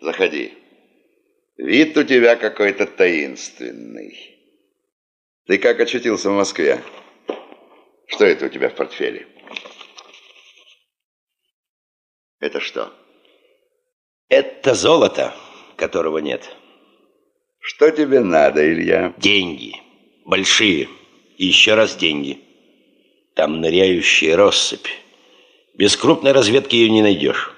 заходи. Вид у тебя какой-то таинственный. Ты как очутился в Москве? Что это у тебя в портфеле? Это что? Это золото, которого нет. Что тебе надо, Илья? Деньги. Большие. И еще раз деньги. Там ныряющая россыпь. Без крупной разведки ее не найдешь.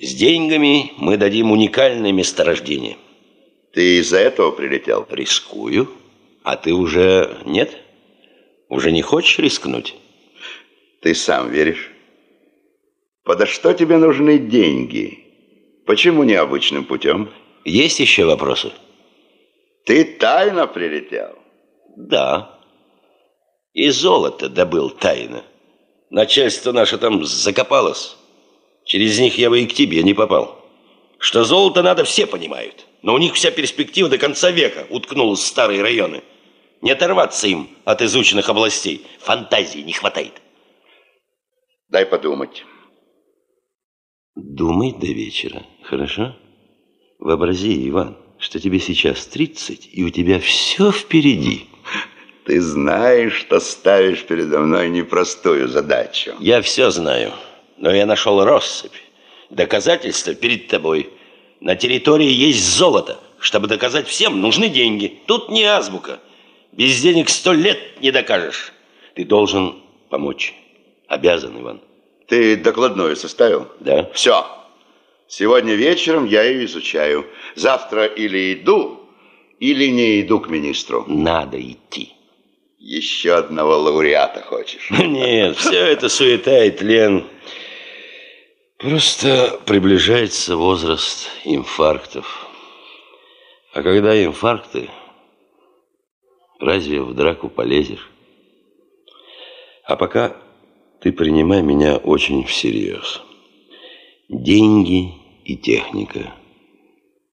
С деньгами мы дадим уникальное месторождение. Ты из-за этого прилетел? Рискую. А ты уже нет? Уже не хочешь рискнуть? Ты сам веришь? Подо что тебе нужны деньги? Почему необычным путем? Есть еще вопросы? Ты тайно прилетел? Да. И золото добыл тайно. Начальство наше там закопалось. Через них я бы и к тебе не попал. Что золото надо, все понимают. Но у них вся перспектива до конца века уткнулась в старые районы. Не оторваться им от изученных областей. Фантазии не хватает. Дай подумать. Думай до вечера, хорошо? Вообрази, Иван, что тебе сейчас 30, и у тебя все впереди. Ты знаешь, что ставишь передо мной непростую задачу. Я все знаю, но я нашел россыпь. Доказательства перед тобой. На территории есть золото. Чтобы доказать всем, нужны деньги. Тут не азбука. Без денег сто лет не докажешь. Ты должен помочь. Обязан, Иван. Ты докладную составил? Да. Все. Сегодня вечером я ее изучаю. Завтра или иду, или не иду к министру. Надо идти. Еще одного лауреата хочешь? Нет, все это суета и тлен. Просто приближается возраст инфарктов. А когда инфаркты, разве в драку полезешь? А пока ты принимай меня очень всерьез. Деньги и техника.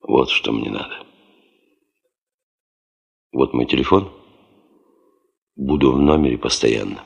Вот что мне надо. Вот мой телефон. Буду в номере постоянно.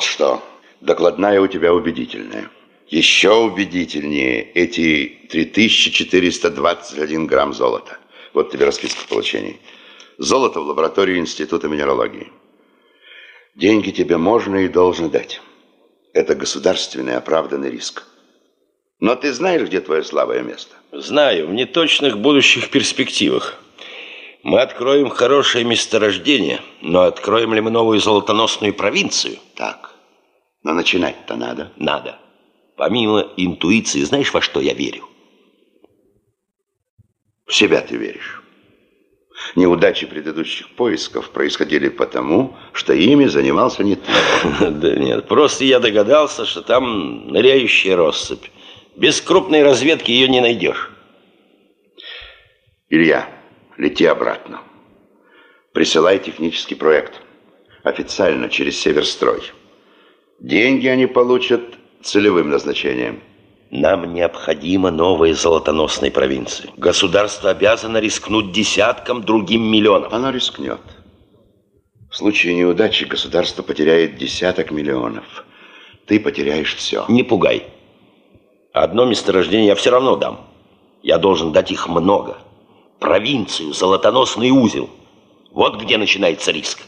Вот что. Докладная у тебя убедительная. Еще убедительнее эти 3421 грамм золота. Вот тебе расписка получений. Золото в лаборатории Института минералогии. Деньги тебе можно и должны дать. Это государственный оправданный риск. Но ты знаешь, где твое слабое место? Знаю, в неточных будущих перспективах. Мы откроем хорошее месторождение, но откроем ли мы новую золотоносную провинцию? Так. Но начинать-то надо. Надо. Помимо интуиции, знаешь, во что я верю? В себя ты веришь. Неудачи предыдущих поисков происходили потому, что ими занимался не ты. Да нет, просто я догадался, что там ныряющая россыпь. Без крупной разведки ее не найдешь. Илья, лети обратно. Присылай технический проект. Официально через Северстрой. Деньги они получат целевым назначением. Нам необходима новая золотоносная провинция. Государство обязано рискнуть десяткам другим миллионов. Оно рискнет. В случае неудачи государство потеряет десяток миллионов. Ты потеряешь все. Не пугай. Одно месторождение я все равно дам. Я должен дать их много. Провинцию, золотоносный узел. Вот где начинается риск.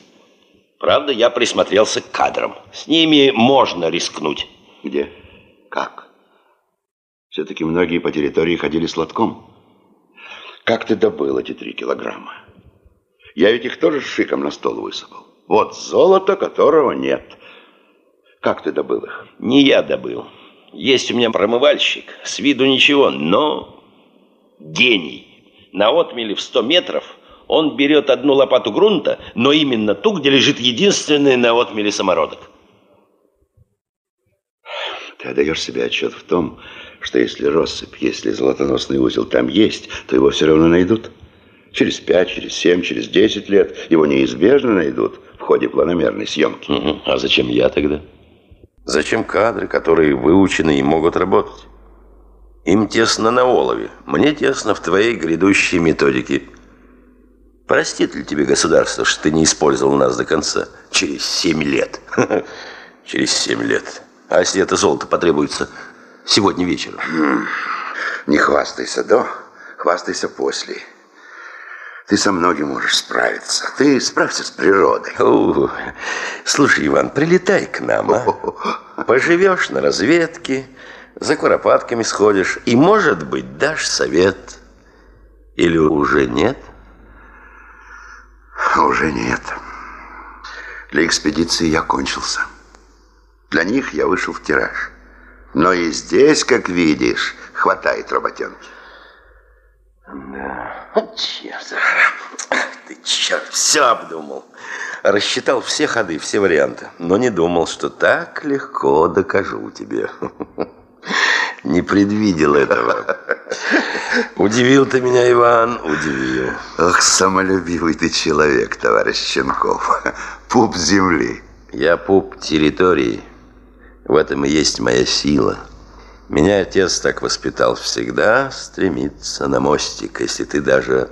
Правда, я присмотрелся к кадрам. С ними можно рискнуть. Где? Как? Все-таки многие по территории ходили с лотком. Как ты добыл эти три килограмма? Я ведь их тоже шиком на стол высыпал. Вот золото, которого нет. Как ты добыл их? Не я добыл. Есть у меня промывальщик. С виду ничего, но гений. На отмеле в 100 метров он берет одну лопату грунта, но именно ту, где лежит единственный на отмеле самородок. Ты отдаешь себе отчет в том, что если россыпь, если золотоносный узел там есть, то его все равно найдут. Через пять, через семь, через десять лет его неизбежно найдут в ходе планомерной съемки. Угу. А зачем я тогда? Зачем кадры, которые выучены и могут работать? Им тесно на олове, мне тесно в твоей грядущей методике. Простит ли тебе государство, что ты не использовал нас до конца? Через семь лет. Через семь лет. А если это золото потребуется сегодня вечером? Не хвастайся до, хвастайся после. Ты со многим можешь справиться. Ты справься с природой. О, слушай, Иван, прилетай к нам, а? Поживешь на разведке, за куропатками сходишь, и, может быть, дашь совет. Или уже нет? Уже нет. Для экспедиции я кончился. Для них я вышел в тираж. Но и здесь, как видишь, хватает работенки. Да. Черт. Ты черт, все обдумал. Рассчитал все ходы, все варианты. Но не думал, что так легко докажу тебе. Не предвидел этого. Удивил ты меня, Иван, удивил. Ох, самолюбивый ты человек, товарищ Щенков. Пуп земли. Я пуп территории. В этом и есть моя сила. Меня отец так воспитал всегда стремиться на мостик, если ты даже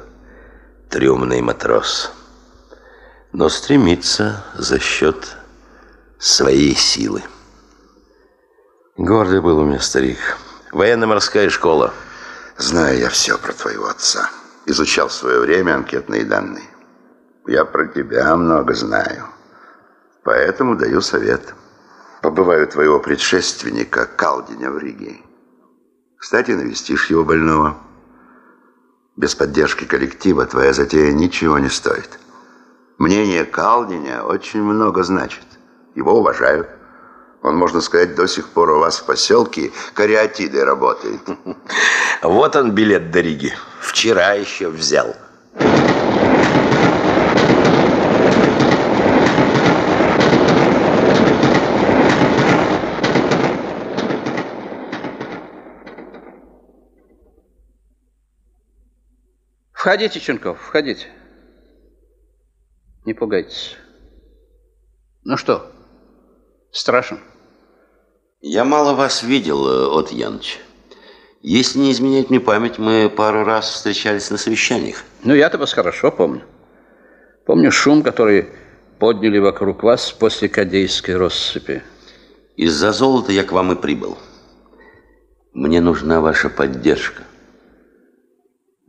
трюмный матрос. Но стремиться за счет своей силы. Гордый был у меня старик. Военно-морская школа. Знаю я все про твоего отца. Изучал в свое время анкетные данные. Я про тебя много знаю. Поэтому даю совет. Побываю твоего предшественника Калдиня в Риге. Кстати, навестишь его больного. Без поддержки коллектива твоя затея ничего не стоит. Мнение Калдиня очень много значит. Его уважают. Он, можно сказать, до сих пор у вас в поселке кариатидой работает. Вот он билет до Риги. Вчера еще взял. Входите, Ченков, входите. Не пугайтесь. Ну что, страшен? Я мало вас видел, э, от Яныч. Если не изменять мне память, мы пару раз встречались на совещаниях. Ну, я-то вас хорошо помню. Помню шум, который подняли вокруг вас после Кадейской россыпи. Из-за золота я к вам и прибыл. Мне нужна ваша поддержка.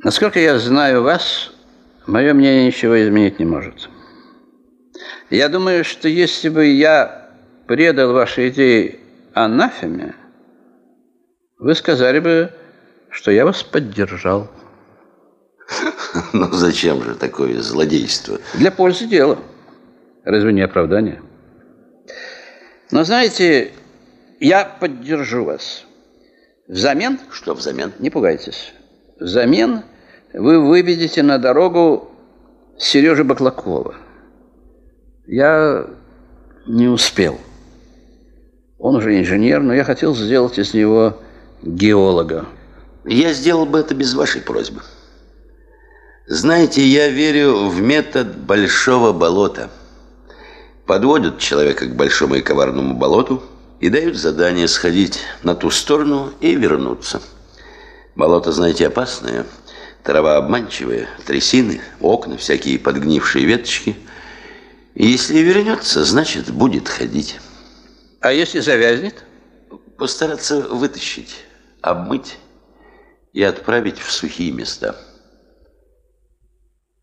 Насколько я знаю вас, мое мнение ничего изменить не может. Я думаю, что если бы я предал ваши идеи анафеме, вы сказали бы, что я вас поддержал. Ну зачем же такое злодейство? Для пользы дела. Разве не оправдание? Но знаете, я поддержу вас. Взамен... Что взамен? Не пугайтесь. Взамен вы выведете на дорогу Сережи Баклакова. Я не успел. Он уже инженер, но я хотел сделать из него геолога. Я сделал бы это без вашей просьбы. Знаете, я верю в метод большого болота. Подводят человека к большому и коварному болоту и дают задание сходить на ту сторону и вернуться. Болото, знаете, опасное. Трава обманчивая, трясины, окна, всякие подгнившие веточки. И если вернется, значит, будет ходить. А если завязнет? Постараться вытащить, обмыть и отправить в сухие места.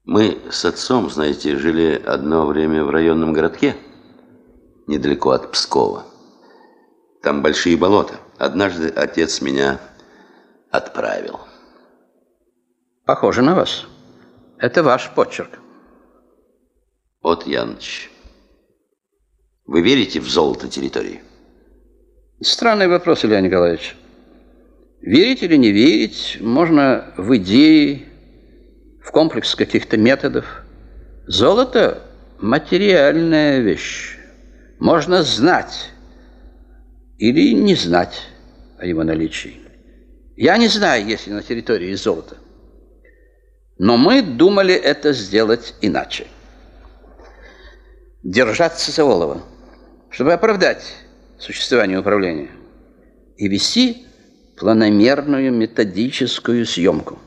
Мы с отцом, знаете, жили одно время в районном городке, недалеко от Пскова. Там большие болота. Однажды отец меня отправил. Похоже на вас. Это ваш почерк. От Яныч, вы верите в золото территории? Странный вопрос, Илья Николаевич. Верить или не верить можно в идеи, в комплекс каких-то методов. Золото – материальная вещь. Можно знать или не знать о его наличии. Я не знаю, есть ли на территории золото. Но мы думали это сделать иначе. Держаться за олово, чтобы оправдать существование управления и вести планомерную методическую съемку.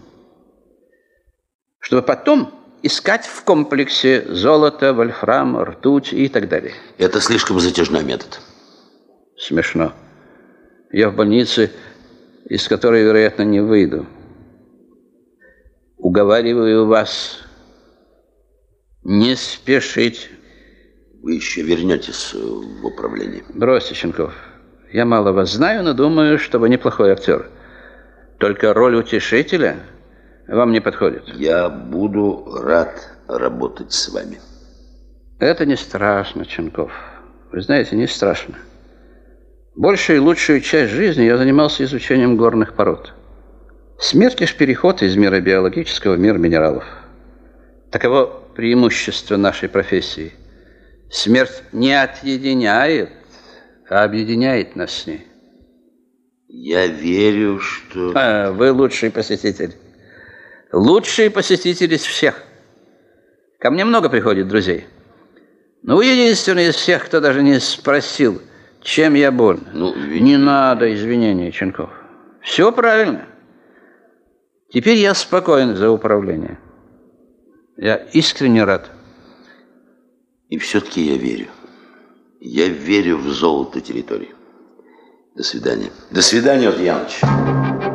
Чтобы потом искать в комплексе золото, вольфрам, ртуть и так далее. Это слишком затяжной метод. Смешно. Я в больнице, из которой, вероятно, не выйду. Уговариваю вас не спешить. Вы еще вернетесь в управление. Бросьте, Щенков. Я мало вас знаю, но думаю, что вы неплохой актер. Только роль утешителя вам не подходит. Я буду рад работать с вами. Это не страшно, Ченков. Вы знаете, не страшно. Большую и лучшую часть жизни я занимался изучением горных пород. Смерть лишь переход из мира биологического в мир минералов. Таково преимущество нашей профессии. Смерть не отъединяет, а объединяет нас с ней. Я верю, что... А, вы лучший посетитель. Лучший посетитель из всех. Ко мне много приходит друзей. Но вы единственный из всех, кто даже не спросил, чем я болен. Ну, ведь... Не надо извинений, Ченков. Все правильно. Теперь я спокоен за управление. Я искренне рад. И все-таки я верю. Я верю в золото территории. До свидания. До свидания, вот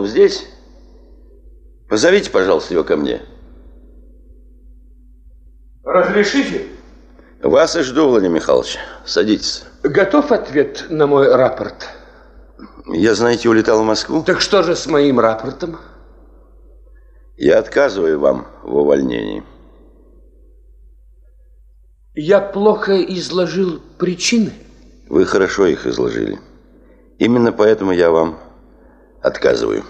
Монголов здесь? Позовите, пожалуйста, его ко мне. Разрешите? Вас и жду, Владимир Михайлович. Садитесь. Готов ответ на мой рапорт? Я, знаете, улетал в Москву. Так что же с моим рапортом? Я отказываю вам в увольнении. Я плохо изложил причины? Вы хорошо их изложили. Именно поэтому я вам отказываю.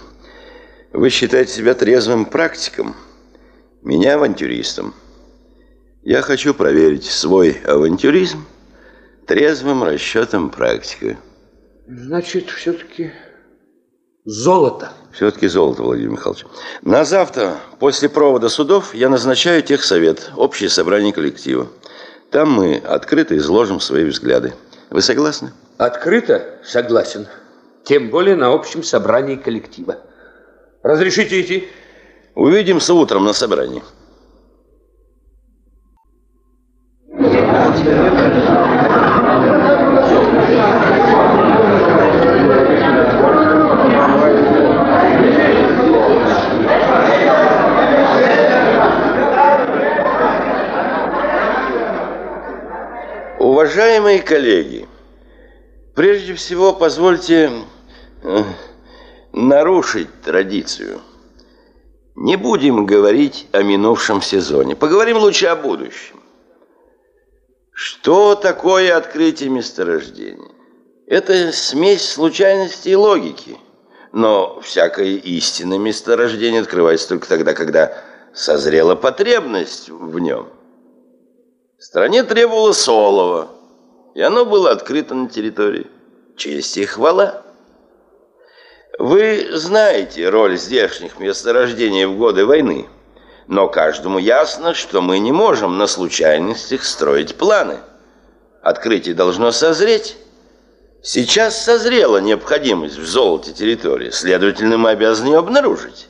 Вы считаете себя трезвым практиком, меня авантюристом. Я хочу проверить свой авантюризм трезвым расчетом практика. Значит, все-таки золото. Все-таки золото, Владимир Михайлович. На завтра, после провода судов, я назначаю техсовет, общее собрание коллектива. Там мы открыто изложим свои взгляды. Вы согласны? Открыто согласен. Тем более на общем собрании коллектива. Разрешите идти? Увидимся утром на собрании. Уважаемые коллеги, прежде всего позвольте э, нарушить традицию. Не будем говорить о минувшем сезоне. Поговорим лучше о будущем. Что такое открытие месторождения? Это смесь случайности и логики. Но всякое истинное месторождение открывается только тогда, когда созрела потребность в нем. Стране требовалось солово, и оно было открыто на территории. Честь и хвала. Вы знаете роль здешних месторождений в годы войны, но каждому ясно, что мы не можем на случайностях строить планы. Открытие должно созреть. Сейчас созрела необходимость в золоте территории, следовательно, мы обязаны ее обнаружить.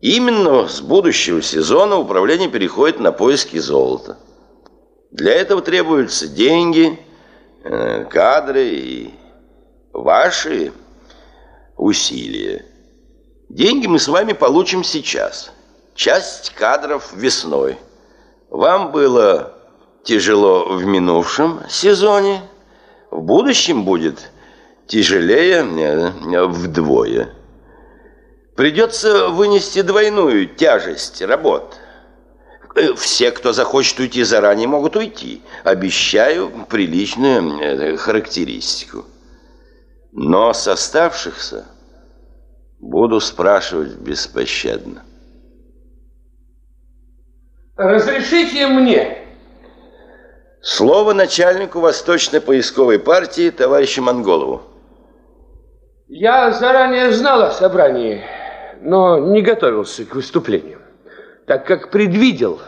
Именно с будущего сезона управление переходит на поиски золота. Для этого требуются деньги, кадры и ваши усилия. Деньги мы с вами получим сейчас. Часть кадров весной. Вам было тяжело в минувшем сезоне. В будущем будет тяжелее э, вдвое. Придется вынести двойную тяжесть работ. Э, Все, кто захочет уйти заранее, могут уйти. Обещаю приличную э, характеристику. Но с оставшихся буду спрашивать беспощадно. Разрешите мне. Слово начальнику Восточно-поисковой партии товарищу Монголову. Я заранее знал о собрании, но не готовился к выступлению, так как предвидел,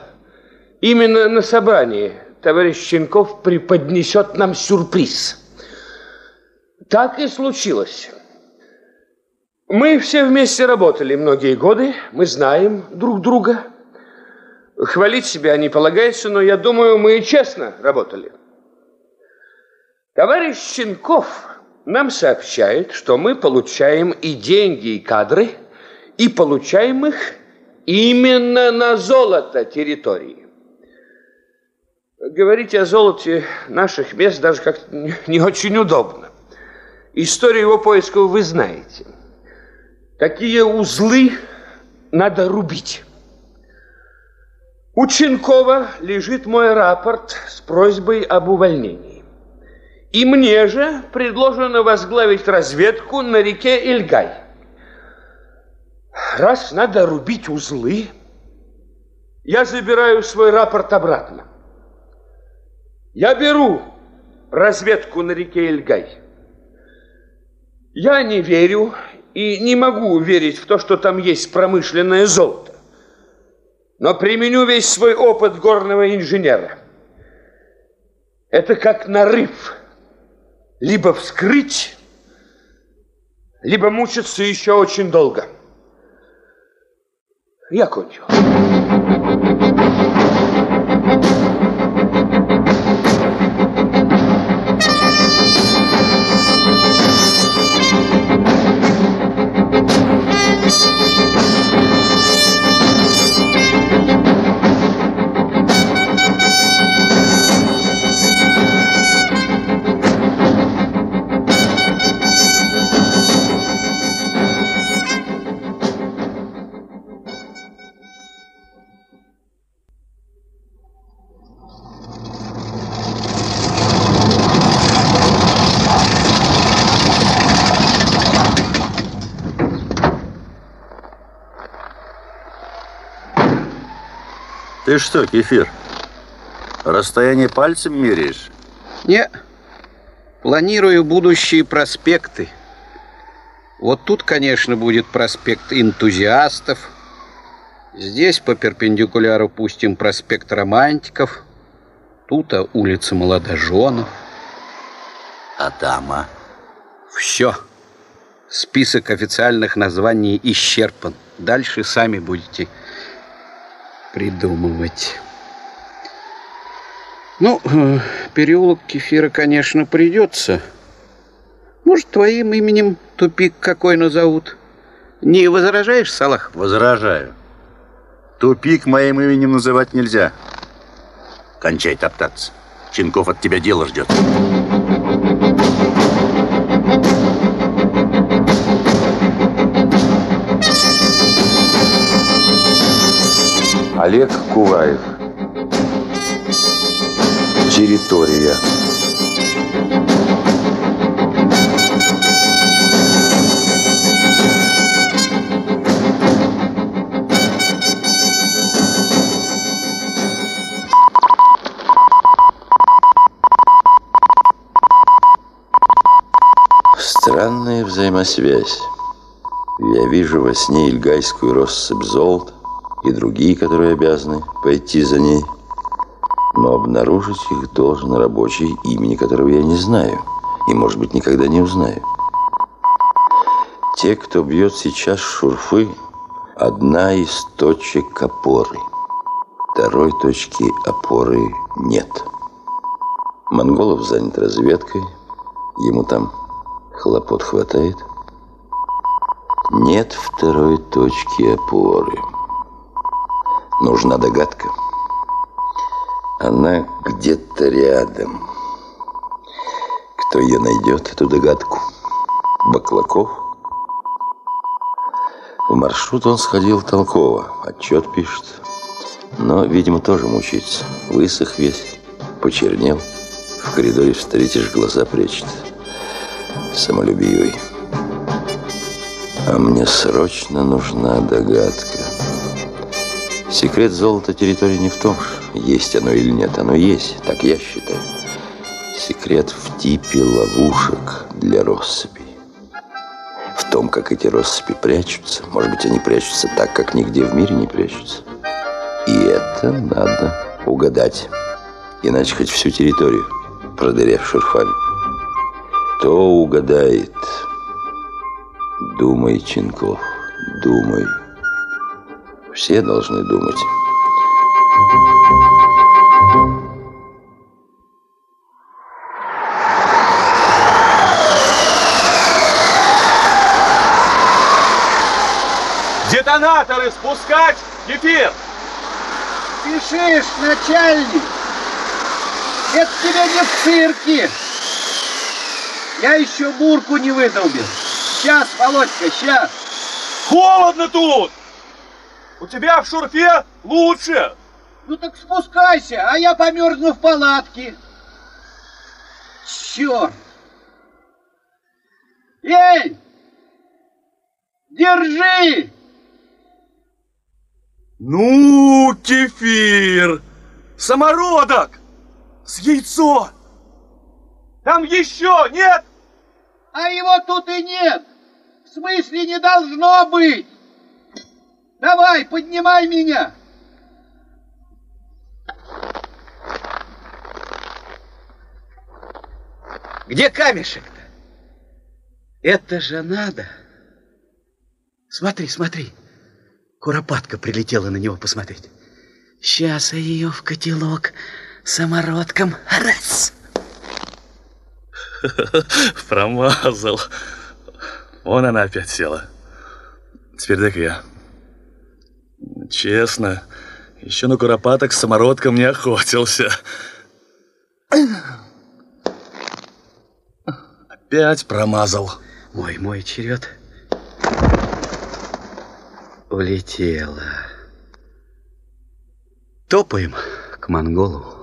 именно на собрании товарищ Щенков преподнесет нам сюрприз. Так и случилось. Мы все вместе работали многие годы, мы знаем друг друга. Хвалить себя не полагается, но я думаю, мы и честно работали. Товарищ Щенков нам сообщает, что мы получаем и деньги, и кадры, и получаем их именно на золото территории. Говорить о золоте наших мест даже как-то не очень удобно. Историю его поисков вы знаете. Какие узлы надо рубить. У Ченкова лежит мой рапорт с просьбой об увольнении. И мне же предложено возглавить разведку на реке Ильгай. Раз надо рубить узлы, я забираю свой рапорт обратно. Я беру разведку на реке Ильгай. Я не верю и не могу верить в то, что там есть промышленное золото. Но применю весь свой опыт горного инженера. Это как нарыв. Либо вскрыть, либо мучиться еще очень долго. Я кончил. Ты что, Кефир, расстояние пальцем меряешь? Не, планирую будущие проспекты. Вот тут, конечно, будет проспект энтузиастов. Здесь по перпендикуляру пустим проспект романтиков. Тут а улица молодоженов. А там, а? Все. Список официальных названий исчерпан. Дальше сами будете придумывать. Ну, э, переулок Кефира, конечно, придется. Может, твоим именем тупик какой назовут? Не возражаешь, Салах? Возражаю. Тупик моим именем называть нельзя. Кончай топтаться. Ченков от тебя дело ждет. Олег Куваев. Территория. Странная взаимосвязь. Я вижу во сне ильгайскую россыпь золота и другие, которые обязаны пойти за ней. Но обнаружить их должен рабочий, имени которого я не знаю и, может быть, никогда не узнаю. Те, кто бьет сейчас шурфы, одна из точек опоры. Второй точки опоры нет. Монголов занят разведкой, ему там хлопот хватает. Нет второй точки опоры. Нужна догадка. Она где-то рядом. Кто ее найдет, эту догадку? Баклаков? В маршрут он сходил толково, отчет пишет. Но, видимо, тоже мучается. Высох весь, почернел. В коридоре встретишь, глаза прячет. Самолюбивый. А мне срочно нужна догадка. Секрет золота территории не в том, есть оно или нет. Оно есть, так я считаю. Секрет в типе ловушек для россыпи. В том, как эти россыпи прячутся. Может быть, они прячутся так, как нигде в мире не прячутся. И это надо угадать. Иначе хоть всю территорию продыряв шурфами. Кто угадает? Думай, Ченков, думай. Все должны думать. Детонаторы спускать! Кефир! Спешишь, начальник! Это тебе не в цирке! Я еще бурку не выдолбил. Сейчас, Володька, сейчас. Холодно тут! У тебя в шурфе лучше! Ну так спускайся, а я померзну в палатке. Черт! Эй! Держи! Ну, кефир! Самородок! С яйцо! Там еще нет? А его тут и нет. В смысле не должно быть. Давай, поднимай меня. Где камешек-то? Это же надо. Смотри, смотри. Куропатка прилетела на него посмотреть. Сейчас я ее в котелок самородком. Раз! Промазал. Вон она опять села. Теперь дай-ка я. Честно, еще на куропаток с самородком не охотился. Опять промазал. Мой, мой черед. Улетела. Топаем к монголу.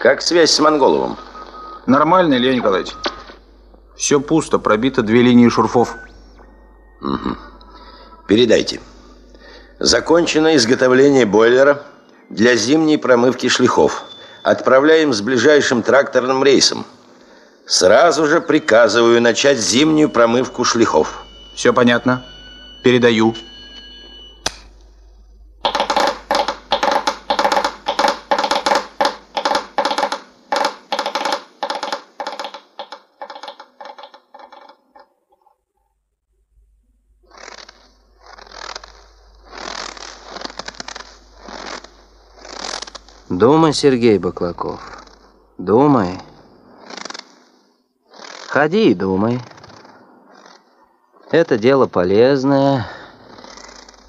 Как связь с Монголовым? Нормально, Илья Николаевич. Все пусто, пробито две линии шурфов. Угу. Передайте. Закончено изготовление бойлера для зимней промывки шлихов. Отправляем с ближайшим тракторным рейсом. Сразу же приказываю начать зимнюю промывку шлихов. Все понятно. Передаю. Думай, Сергей Баклаков, думай. Ходи и думай. Это дело полезное,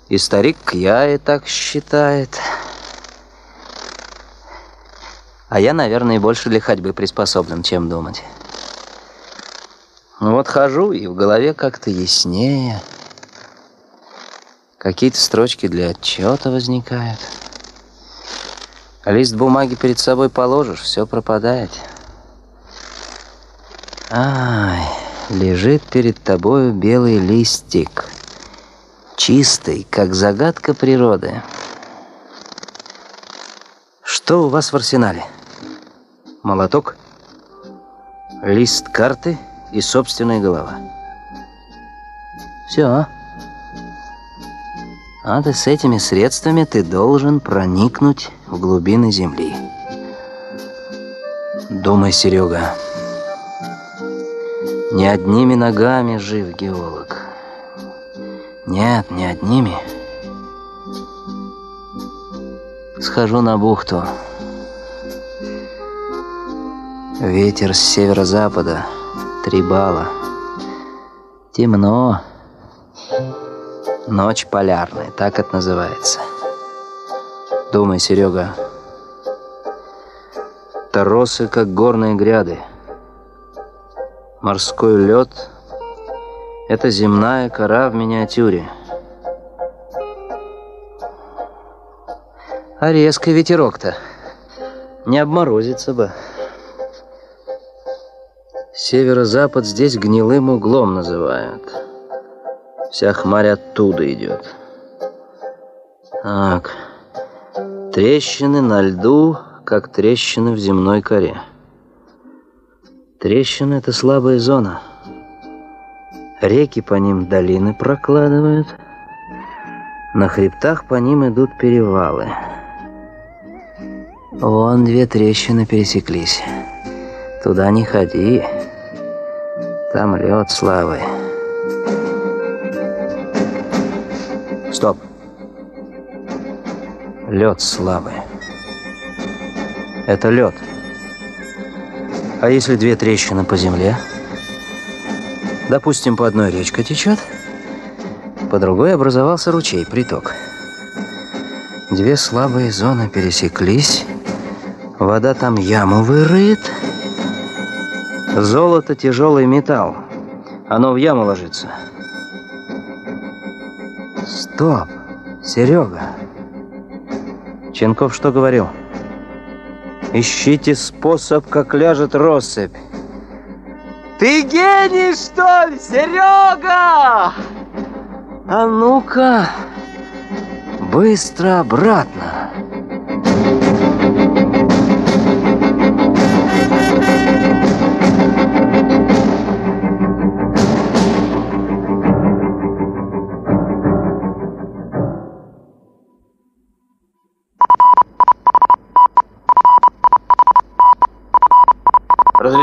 и старик Кья и так считает. А я, наверное, больше для ходьбы приспособлен, чем думать. Ну вот хожу, и в голове как-то яснее. Какие-то строчки для отчета возникают. Лист бумаги перед собой положишь, все пропадает. Ай, лежит перед тобою белый листик. Чистый, как загадка природы. Что у вас в арсенале? Молоток, лист карты и собственная голова. Все. А ты с этими средствами ты должен проникнуть в глубины земли. Думай, Серега. Не одними ногами жив геолог. Нет, не одними. Схожу на бухту. Ветер с северо-запада. Три балла. Темно. Ночь полярная, так это называется. Думай, Серега. Торосы, как горные гряды. Морской лед — это земная кора в миниатюре. А резкий ветерок-то не обморозится бы. Северо-запад здесь гнилым углом называют. Вся хмарь оттуда идет. Так, трещины на льду, как трещины в земной коре. Трещины — это слабая зона. Реки по ним долины прокладывают. На хребтах по ним идут перевалы. Вон две трещины пересеклись. Туда не ходи. Там лед слабый. Стоп. Лед слабый. Это лед. А если две трещины по земле? Допустим, по одной речка течет, по другой образовался ручей, приток. Две слабые зоны пересеклись, вода там яму вырыет. Золото – тяжелый металл, оно в яму ложится. Стоп, Серега. Ченков что говорил? Ищите способ, как ляжет россыпь. Ты гений, что ли, Серега? А ну-ка, быстро обратно.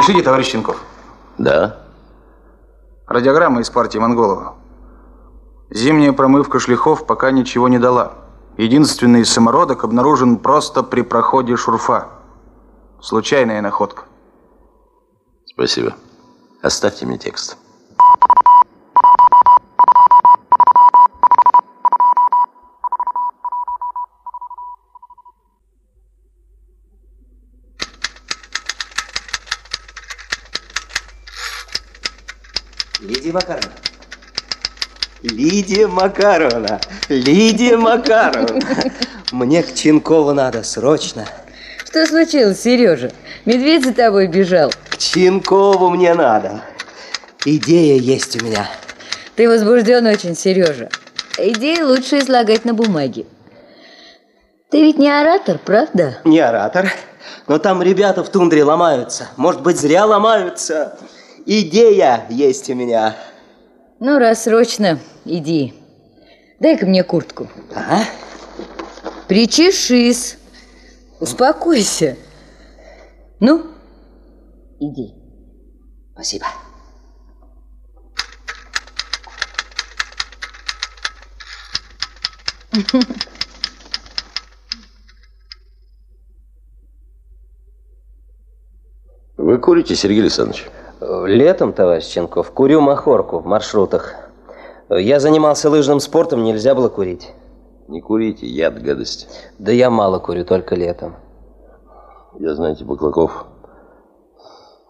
Разрешите, товарищ Ченков? Да. Радиограмма из партии Монголова. Зимняя промывка шлихов пока ничего не дала. Единственный самородок обнаружен просто при проходе шурфа. Случайная находка. Спасибо. Оставьте мне текст. Лидия Макаровна. Лидия Макаровна. Лидия Макаровна. Мне к Ченкову надо срочно. Что случилось, Сережа? Медведь за тобой бежал. К Ченкову мне надо. Идея есть у меня. Ты возбужден очень, Сережа. Идеи лучше излагать на бумаге. Ты ведь не оратор, правда? Не оратор, но там ребята в тундре ломаются. Может быть, зря ломаются. Идея есть у меня. Ну, раз срочно, иди. Дай-ка мне куртку. Ага. Причешись. Успокойся. Ну, иди. Спасибо. Вы курите, Сергей Александрович? Летом, товарищ Ченков, курю махорку в маршрутах. Я занимался лыжным спортом, нельзя было курить. Не курите, яд гадость. Да я мало курю, только летом. Я, знаете, Баклаков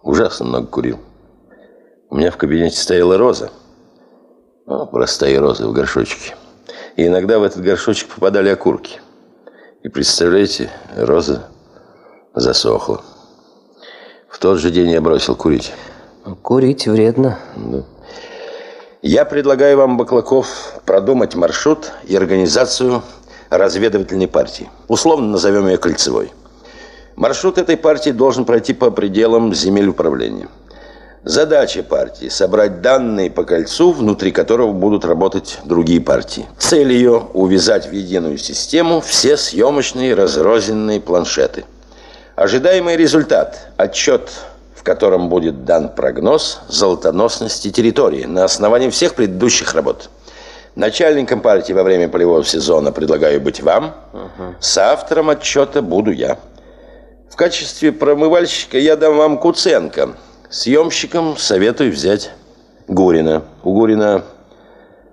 ужасно много курил. У меня в кабинете стояла роза. Ну, простые розы в горшочке. И иногда в этот горшочек попадали окурки. И представляете, роза засохла. В тот же день я бросил курить. Курить вредно. Да. Я предлагаю вам, Баклаков, продумать маршрут и организацию разведывательной партии. Условно назовем ее кольцевой. Маршрут этой партии должен пройти по пределам земель управления. Задача партии – собрать данные по кольцу, внутри которого будут работать другие партии. Цель ее – увязать в единую систему все съемочные разрозненные планшеты. Ожидаемый результат – отчет в котором будет дан прогноз золотоносности территории на основании всех предыдущих работ. Начальником партии во время полевого сезона предлагаю быть вам. Угу. С отчета буду я. В качестве промывальщика я дам вам Куценко. Съемщиком советую взять Гурина. У Гурина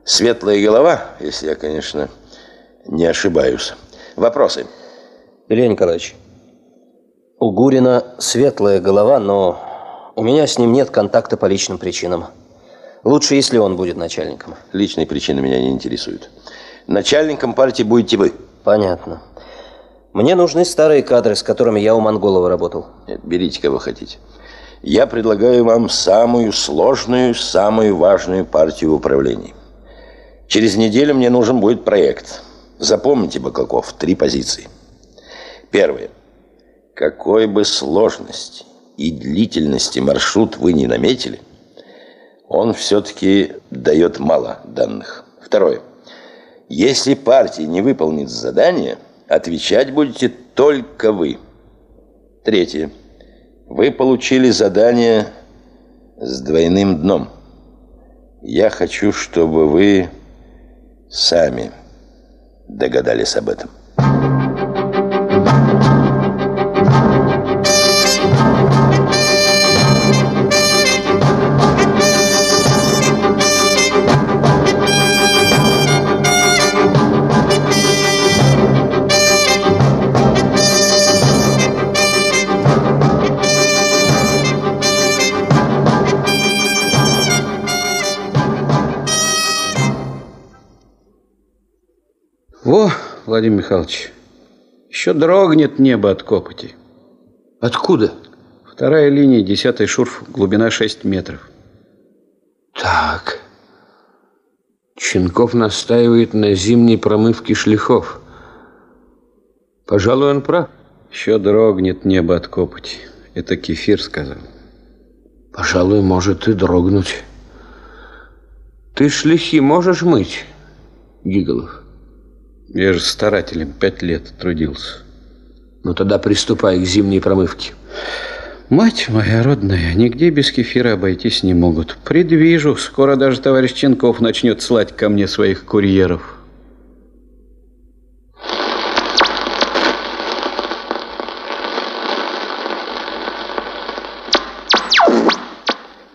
светлая голова, если я, конечно, не ошибаюсь. Вопросы? Илья Николаевич, у Гурина светлая голова, но У меня с ним нет контакта по личным причинам. Лучше, если он будет начальником. Личные причины меня не интересуют. Начальником партии будете вы. Понятно. Мне нужны старые кадры, с которыми я у Монголова работал. Нет, берите, кого хотите. Я предлагаю вам самую сложную, самую важную партию в управлении. Через неделю мне нужен будет проект. Запомните, Баклаков, три позиции. Первое. Какой бы сложности и длительности маршрут вы не наметили, он все-таки дает мало данных. Второе. Если партия не выполнит задание, отвечать будете только вы. Третье. Вы получили задание с двойным дном. Я хочу, чтобы вы сами догадались об этом. Владимир Михайлович, еще дрогнет небо от копоти. Откуда? Вторая линия, десятый шурф, глубина 6 метров. Так. Ченков настаивает на зимней промывке шлихов. Пожалуй, он прав. Еще дрогнет небо от копоти. Это кефир сказал. Пожалуй, может и дрогнуть. Ты шлихи можешь мыть, Гиголов? Я же старателем пять лет трудился. Ну тогда приступай к зимней промывке. Мать моя родная, нигде без кефира обойтись не могут. Предвижу, скоро даже товарищ Ченков начнет слать ко мне своих курьеров.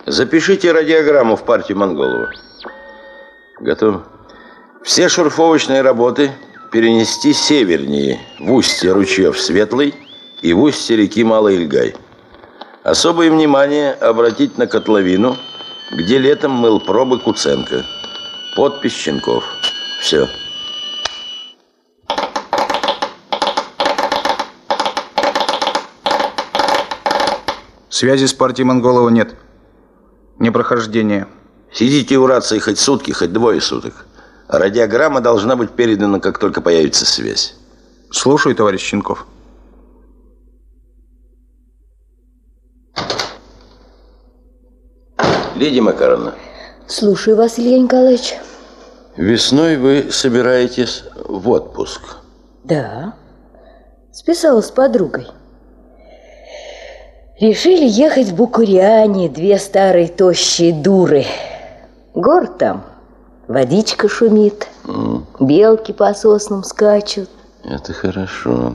Запишите радиограмму в партию Монголова. Готово. Все шурфовочные работы перенести севернее, в устье ручьев Светлый и в устье реки Малый Ильгай. Особое внимание обратить на котловину, где летом мыл пробы Куценко. Подпись Щенков. Все. Связи с партией Монголова нет. Непрохождение. Сидите у рации хоть сутки, хоть двое суток. Радиограмма должна быть передана, как только появится связь. Слушаю, товарищ Щенков. Лидия Макаровна, Слушаю вас, Илья Николаевич. весной вы собираетесь в отпуск. Да. Списала с подругой. Решили ехать в Букуриане, две старые тощие дуры. Город там, водичка шумит, белки по соснам скачут. Это хорошо.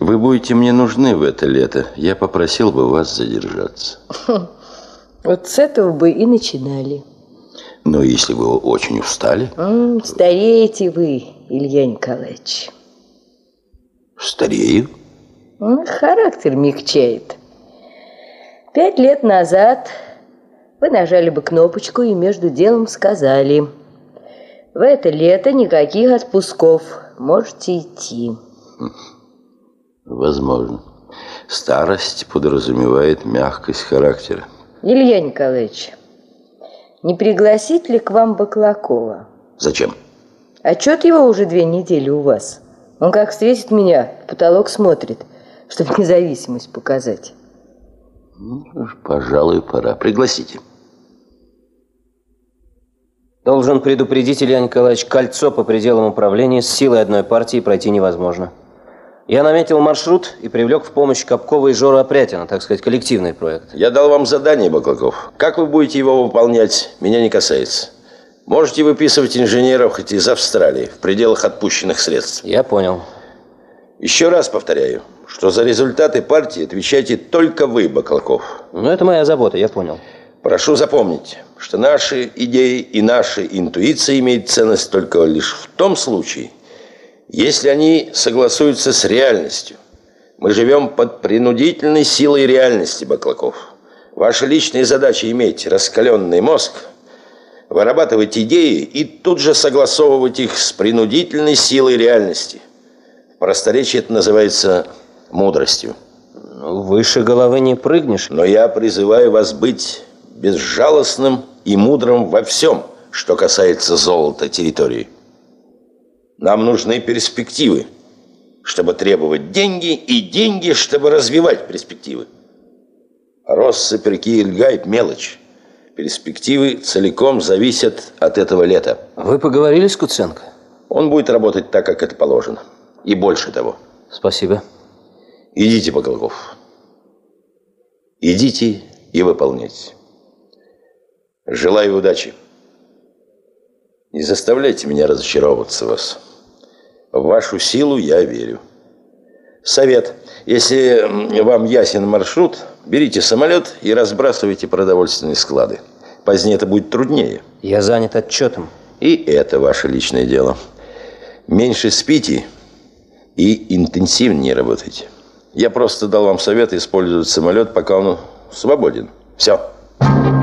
Вы будете мне нужны в это лето. Я попросил бы вас задержаться. Вот с этого бы и начинали. Но если вы очень устали, М, Стареете вы, Илья Николаевич. старею. М, Характер мягчает. Пять лет назад вы нажали бы кнопочку и между делом сказали В это лето никаких отпусков, можете идти. Возможно. Старость подразумевает мягкость характера. Илья Николаевич, не пригласить ли к вам Баклакова? Зачем? Отчет его уже две недели у вас. Он как встретит меня, в потолок смотрит, чтобы независимость показать. Ну, пожалуй, пора. Пригласите. Должен предупредить, Илья Николаевич, кольцо по пределам управления с силой одной партии пройти невозможно. Я наметил маршрут и привлек в помощь Капкова и Жора Опрятина, так сказать, коллективный проект. Я дал вам задание, Баклаков. Как вы будете его выполнять, меня не касается. Можете выписывать инженеров хоть из Австралии, в пределах отпущенных средств. Я понял. Еще раз повторяю, что за результаты партии отвечаете только вы, Баклаков. Ну, это моя забота, я понял. Прошу запомнить, что наши идеи и наши интуиции имеют ценность только лишь в том случае, если они согласуются с реальностью. Мы живем под принудительной силой реальности, Баклаков. Ваша личная задача иметь раскаленный мозг, вырабатывать идеи и тут же согласовывать их с принудительной силой реальности. В просторечии это называется мудростью. Выше головы не прыгнешь. Но я призываю вас быть безжалостным и мудрым во всем, что касается золота территории. Нам нужны перспективы, чтобы требовать деньги, и деньги, чтобы развивать перспективы. Россыпь реки Ильгайт – мелочь. Перспективы целиком зависят от этого лета. Вы поговорили с Куценко? Он будет работать так, как это положено. И больше того. Спасибо. Идите, Баклаков. Идите и выполняйте. Желаю удачи. Не заставляйте меня разочаровываться в вас. В вашу силу я верю. Совет. Если вам ясен маршрут, берите самолет и разбрасывайте продовольственные склады. Позднее это будет труднее. Я занят отчетом. И это ваше личное дело. Меньше спите и интенсивнее работайте. Я просто дал вам совет использовать самолет, пока он свободен. Все. А,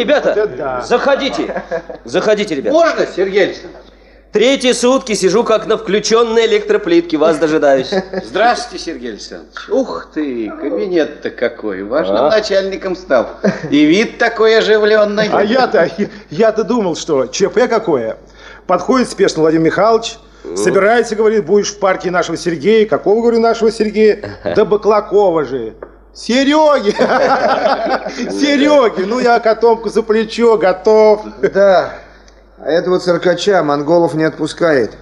ребята, заходите. Заходите, ребята. Можно, Сергей Александрович? Третьи сутки сижу как на включенной электроплитке, вас дожидаюсь. Здравствуйте, Сергей Александрович. Ух ты, кабинет-то какой, важным А? начальником стал. И вид такой оживленный. А я-то, я-то думал, что ЧП какое. Подходит спешно Владимир Михайлович, собирается, говорит, будешь в партии нашего Сергея. Какого, говорю, нашего Сергея? Да Баклакова же. Сереги! Сереги! Ну, я котомку за плечо, готов. Да, а этого циркача монголов не отпускает.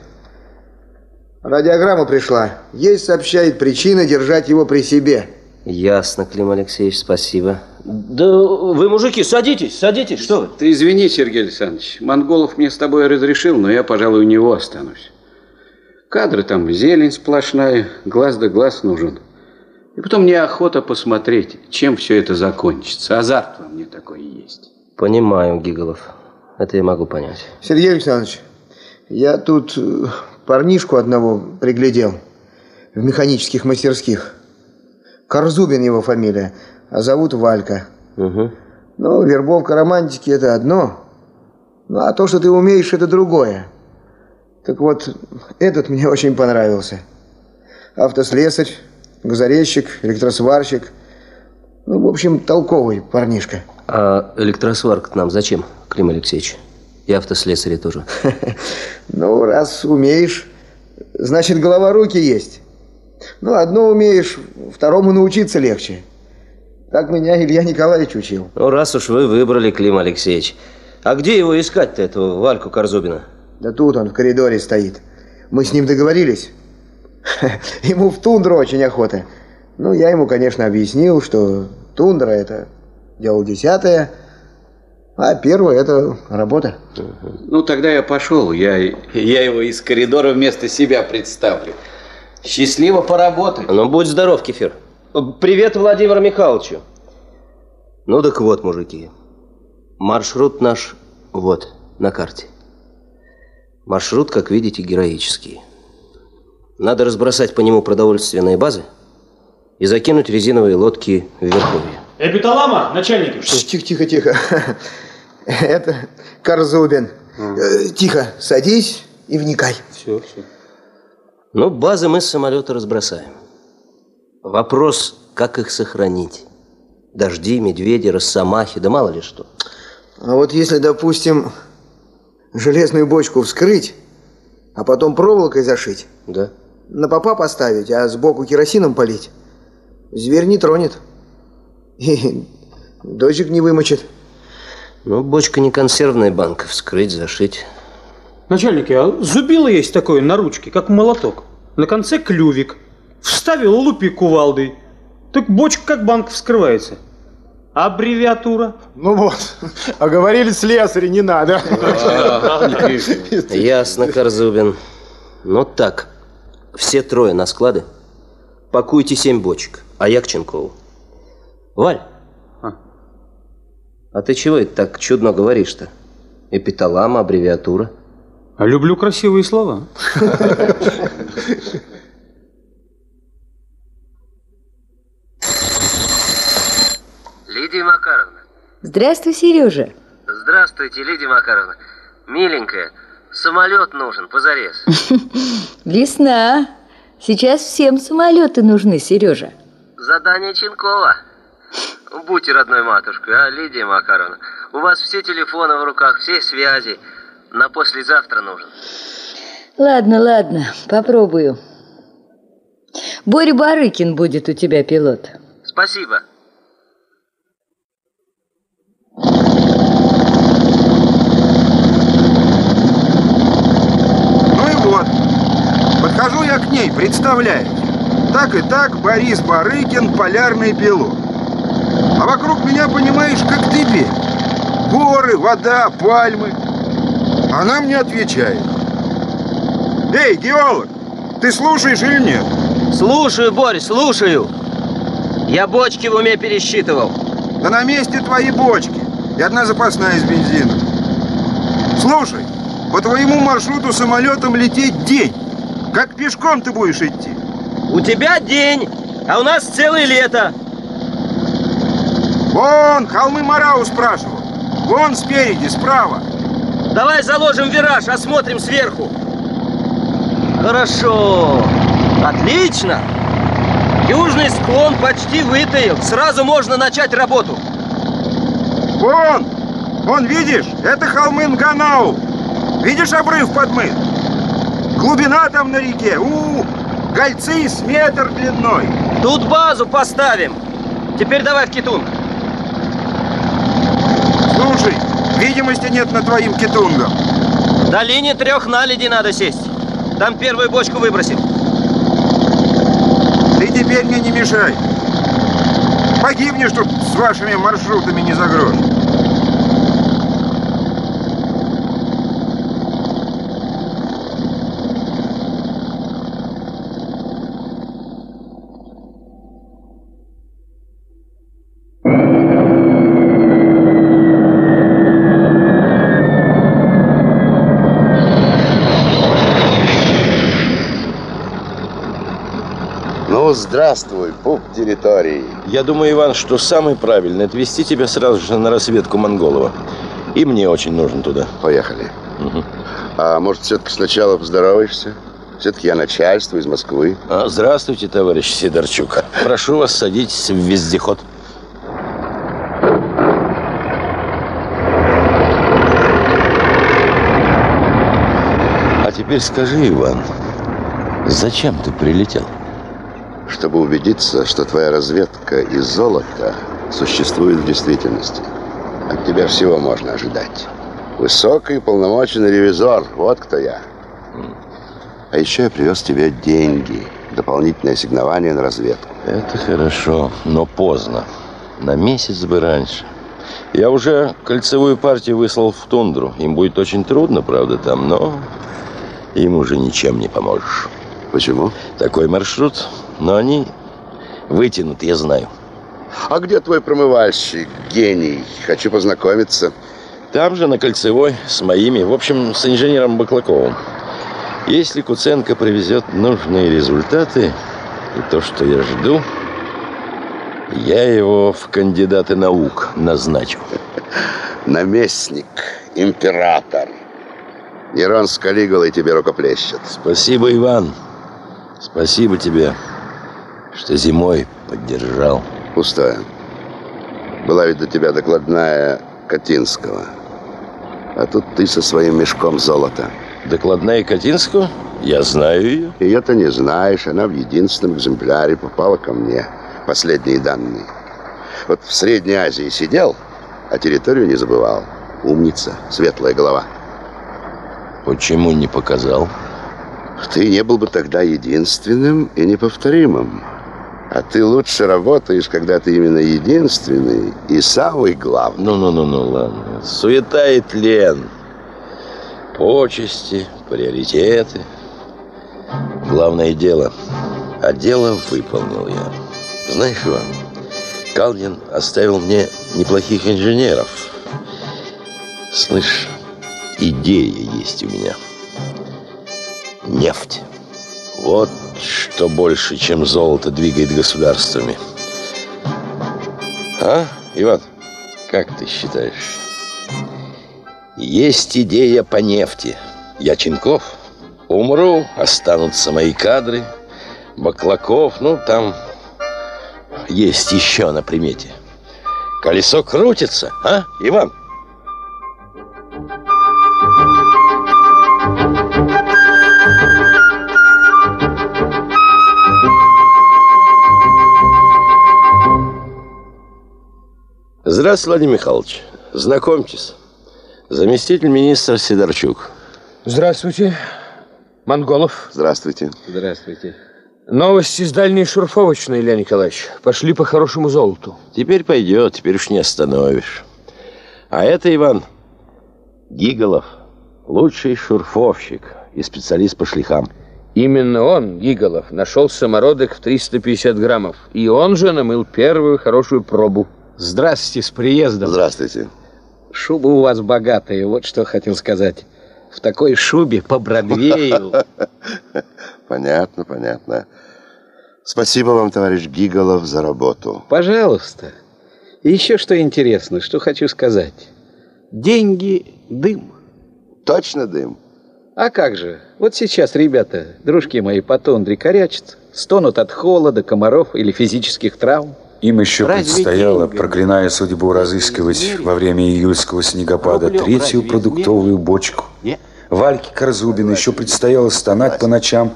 Радиограмма пришла. Есть, сообщает, причина держать его при себе. Ясно, Клим Алексеевич, спасибо. Да вы, мужики, садитесь, садитесь, что вы? Ты извини, Сергей Александрович, Монголов мне с тобой разрешил, но я, пожалуй, у него останусь. Кадры там, зелень сплошная, глаз да глаз нужен. И потом мне охота посмотреть, чем все это закончится. Азарт во мне такой есть. Понимаю, Гиголов. Это я могу понять. Сергей Александрович, я тут э, парнишку одного приглядел в механических мастерских. Корзубин его фамилия, а зовут Валька. Угу. Ну, вербовка романтики – это одно, ну, а то, что ты умеешь, это другое. Так вот, этот мне очень понравился. Автослесарь, газорезчик, электросварщик. Ну, в общем, толковый парнишка. А электросварка нам зачем, Клим Алексеевич? И автослесари тоже. Ну, раз умеешь, значит, голова руки есть. Ну, одно умеешь, второму научиться легче. Так меня Илья Николаевич учил. Ну, раз уж вы выбрали, Клим Алексеевич. А где его искать-то, этого Вальку Корзубина? Да тут он в коридоре стоит. Мы с ним договорились. Ему в тундру очень охота. Ну, я ему, конечно, объяснил, что тундра – это дело десятое, а первое – это работа. Ну, тогда я пошел. Я, я его из коридора вместо себя представлю. Счастливо поработать. Ну, будь здоров, Кефир. Привет Владимиру Михайловичу. Ну, так вот, мужики. Маршрут наш вот, на карте. Маршрут, как видите, героический. Надо разбросать по нему продовольственные базы и закинуть резиновые лодки в Верховье. Эпиталама, начальник. Тихо, тихо, тихо. Это Корзубин. Э, Тихо, садись и вникай. Все, все. Ну, базы мы с самолета разбросаем. Вопрос, как их сохранить. Дожди, медведи, росомахи, да мало ли что. А вот если, допустим, железную бочку вскрыть, а потом проволокой зашить, Да. На попа поставить, а сбоку керосином полить, зверь не тронет. И дождик не вымочит. Ну, бочка не консервная банка. Вскрыть, зашить. Начальники, а зубило есть такое на ручке, как молоток. На конце клювик. Вставил лупи кувалдой. Так бочка как банка вскрывается. Аббревиатура? Ну вот, а говорили слесари, не надо. Ясно, Корзубин. Ну так, все трое на склады. Пакуйте семь бочек, а я к Ченкову. Валь, а ты чего это так чудно говоришь-то? Эпиталама, аббревиатура. А люблю красивые слова. Лидия Макаровна. Здравствуй, Сережа. Здравствуйте, Лидия Макаровна. Миленькая, самолет нужен, позарез. Весна. Сейчас всем самолеты нужны, Сережа. Задание Ченкова. Будьте родной матушкой, а, Лидия Макаровна. У вас все телефоны в руках, все связи. На послезавтра нужен. Ладно, ладно, попробую. Боря Барыкин будет у тебя пилот. Спасибо. Ну и вот. Подхожу я к ней, представляю. Так и так Борис Барыкин, полярный пилот. А вокруг меня, понимаешь, как теперь. Горы, вода, пальмы. Она мне отвечает. Эй, геолог, ты слушаешь или нет? Слушаю, Борь, слушаю. Я бочки в уме пересчитывал. Да на месте твои бочки. И одна запасная с бензином. Слушай, по твоему маршруту самолетом лететь день. Как пешком ты будешь идти? У тебя день, а у нас целое лето. Вон, холмы Марау спрашивал. Вон спереди, справа. Давай заложим вираж, осмотрим сверху. Хорошо. Отлично. Южный склон почти вытаил. Сразу можно начать работу. Вон! Вон, видишь? Это холмы Нганау. Видишь обрыв подмыт? Глубина там на реке. У, гольцы с метр длиной. Тут базу поставим. Теперь давай в Китунг. Слушай, видимости нет на твоим Китунгом. В долине трех наледи надо сесть. Там первую бочку выбросил. Ты теперь мне не мешай. Погибнешь тут с вашими маршрутами не за грош. Здравствуй, пуп территории. Я думаю, Иван, что самый правильный отвезти тебя сразу же на разведку Монголова. И мне очень нужно туда. Поехали. Угу. А может, все-таки сначала поздороваешься? Все-таки я начальство из Москвы. А, здравствуйте, товарищ Сидорчук. Прошу вас, садитесь в вездеход. А теперь скажи, Иван, зачем ты прилетел? Чтобы убедиться, что твоя разведка из золота существует в действительности. От тебя всего можно ожидать. Высокий полномоченный ревизор, вот кто я. А еще я привез тебе деньги, дополнительное ассигнование на разведку. Это хорошо, но поздно. На месяц бы раньше. Я уже кольцевую партию выслал в тундру. Им будет очень трудно, правда, там, но им уже ничем не поможешь. Почему? Такой маршрут, но они вытянут, я знаю. А где твой промывальщик, гений? Хочу познакомиться. Там же, на Кольцевой, с моими, в общем, с инженером Баклаковым. Если Куценко привезет нужные результаты и то, что я жду, я его в кандидаты наук назначу. Наместник, император. Нерон с Калигулой тебе рукоплещет. Спасибо, Иван. Спасибо тебе, что зимой поддержал. Пустая. Была ведь до тебя докладная Катинского. А тут ты со своим мешком золота. Докладная Катинского? Я знаю ее. Ее-то не знаешь. Она в единственном экземпляре попала ко мне. Последние данные. Вот в Средней Азии сидел, а территорию не забывал. Умница, светлая голова. Почему не показал? Ты не был бы тогда единственным и неповторимым. А ты лучше работаешь, когда ты именно единственный и самый главный. Ну-ну-ну-ну, ладно. Суета и тлен. Почести, приоритеты. Главное дело. А дело выполнил я. Знаешь, Иван, Калдин оставил мне неплохих инженеров. Слышь, идея есть у меня. Нефть. Вот что больше, чем золото двигает государствами. А, Иван, как ты считаешь? Есть идея по нефти. Я Ченков. Умру, останутся мои кадры. Баклаков, ну, там есть еще на примете. Колесо крутится, а, Иван? Здравствуйте, Владимир Михайлович. Знакомьтесь. Заместитель министра Сидорчук. Здравствуйте, Монголов. Здравствуйте. Здравствуйте. Новости с дальней шурфовочной, Илья Николаевич. Пошли по хорошему золоту. Теперь пойдет, теперь уж не остановишь. А это, Иван, Гиголов, лучший шурфовщик и специалист по шлихам. Именно он, Гиголов, нашел самородок в 350 граммов. И он же намыл первую хорошую пробу. Здравствуйте, с приездом. Здравствуйте. Шуба у вас богатая, вот что хотел сказать. В такой шубе по Бродвею. Понятно, понятно. Спасибо вам, товарищ Гиголов, за работу. Пожалуйста. И еще что интересно, что хочу сказать. Деньги – дым. Точно дым? А как же? Вот сейчас ребята, дружки мои по тундре корячат, стонут от холода, комаров или физических травм. Им еще Разве предстояло, деньгами? проклиная судьбу, разыскивать во время июльского снегопада третью продуктовую бочку. Вальке Корзубин еще предстояло стонать по ночам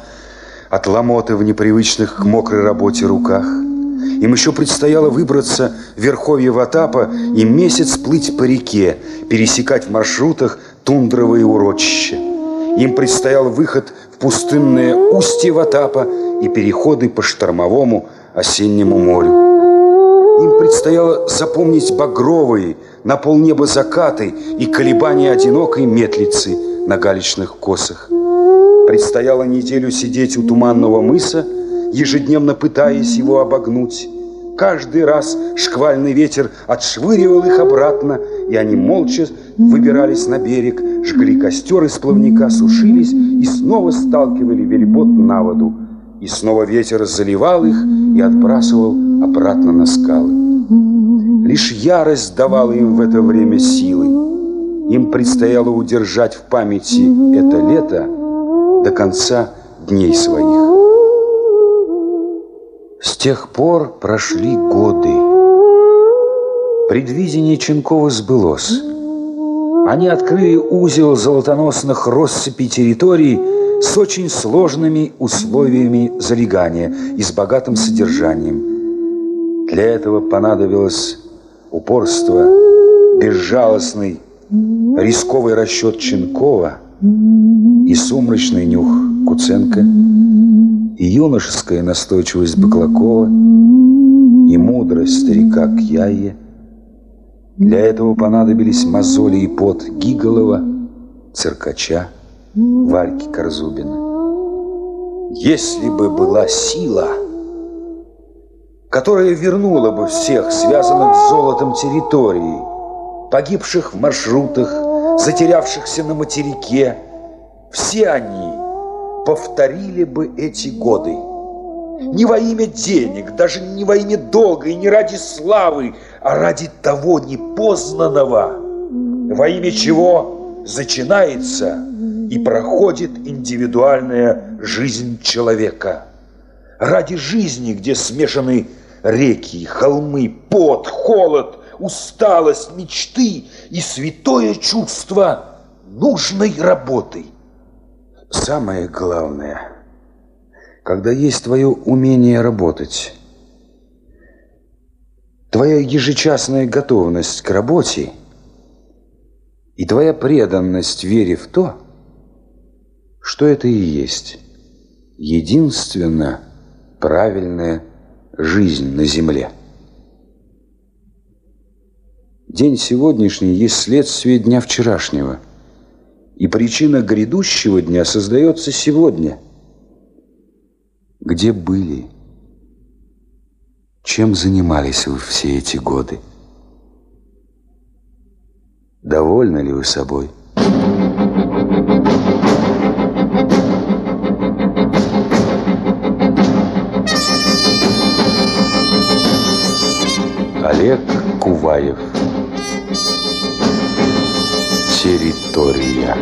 от ломоты в непривычных к мокрой работе руках. Им еще предстояло выбраться в верховье Ватапа и месяц плыть по реке, пересекать в маршрутах тундровые урочища. Им предстоял выход в пустынное устье Ватапа и переходы по штормовому осеннему морю. Предстояло запомнить багровые на полнеба закаты и колебания одинокой метлицы на галечных косах. Предстояло неделю сидеть у туманного мыса, ежедневно пытаясь его обогнуть. Каждый раз шквальный ветер отшвыривал их обратно, и они молча выбирались на берег, жгли костер из плавника, сушились и снова сталкивали велибот на воду. И снова ветер заливал их и отбрасывал обратно на скалы. Лишь ярость давала им в это время силы. Им предстояло удержать в памяти это лето до конца дней своих. С тех пор прошли годы. Предвидение Ченкова сбылось. Они открыли узел золотоносных россыпей территорий с очень сложными условиями залегания и с богатым содержанием. Для этого понадобилось упорство, безжалостный, рисковый расчет Ченкова и сумрачный нюх Куценко, и юношеская настойчивость Баклакова, и мудрость старика Кьяе. Для этого понадобились мозоли и пот Гиголова, Циркача, Вальки Корзубина. Если бы была сила, которая вернула бы всех связанных с золотом территорий, погибших в маршрутах, затерявшихся на материке, все они повторили бы эти годы. Не во имя денег, даже не во имя долга и не ради славы, а ради того непознанного, во имя чего начинается и проходит индивидуальная жизнь человека. Ради жизни, где смешаны реки, холмы, пот, холод, усталость, мечты и святое чувство нужной работы. Самое главное, когда есть твое умение работать, твоя ежечасная готовность к работе и твоя преданность вере в то, что это и есть единственно правильное жизнь на земле. День сегодняшний есть следствие дня вчерашнего, и причина грядущего дня создается сегодня. Где были? Чем занимались вы все эти годы? Довольны ли вы собой? Олег Куваев. Территория.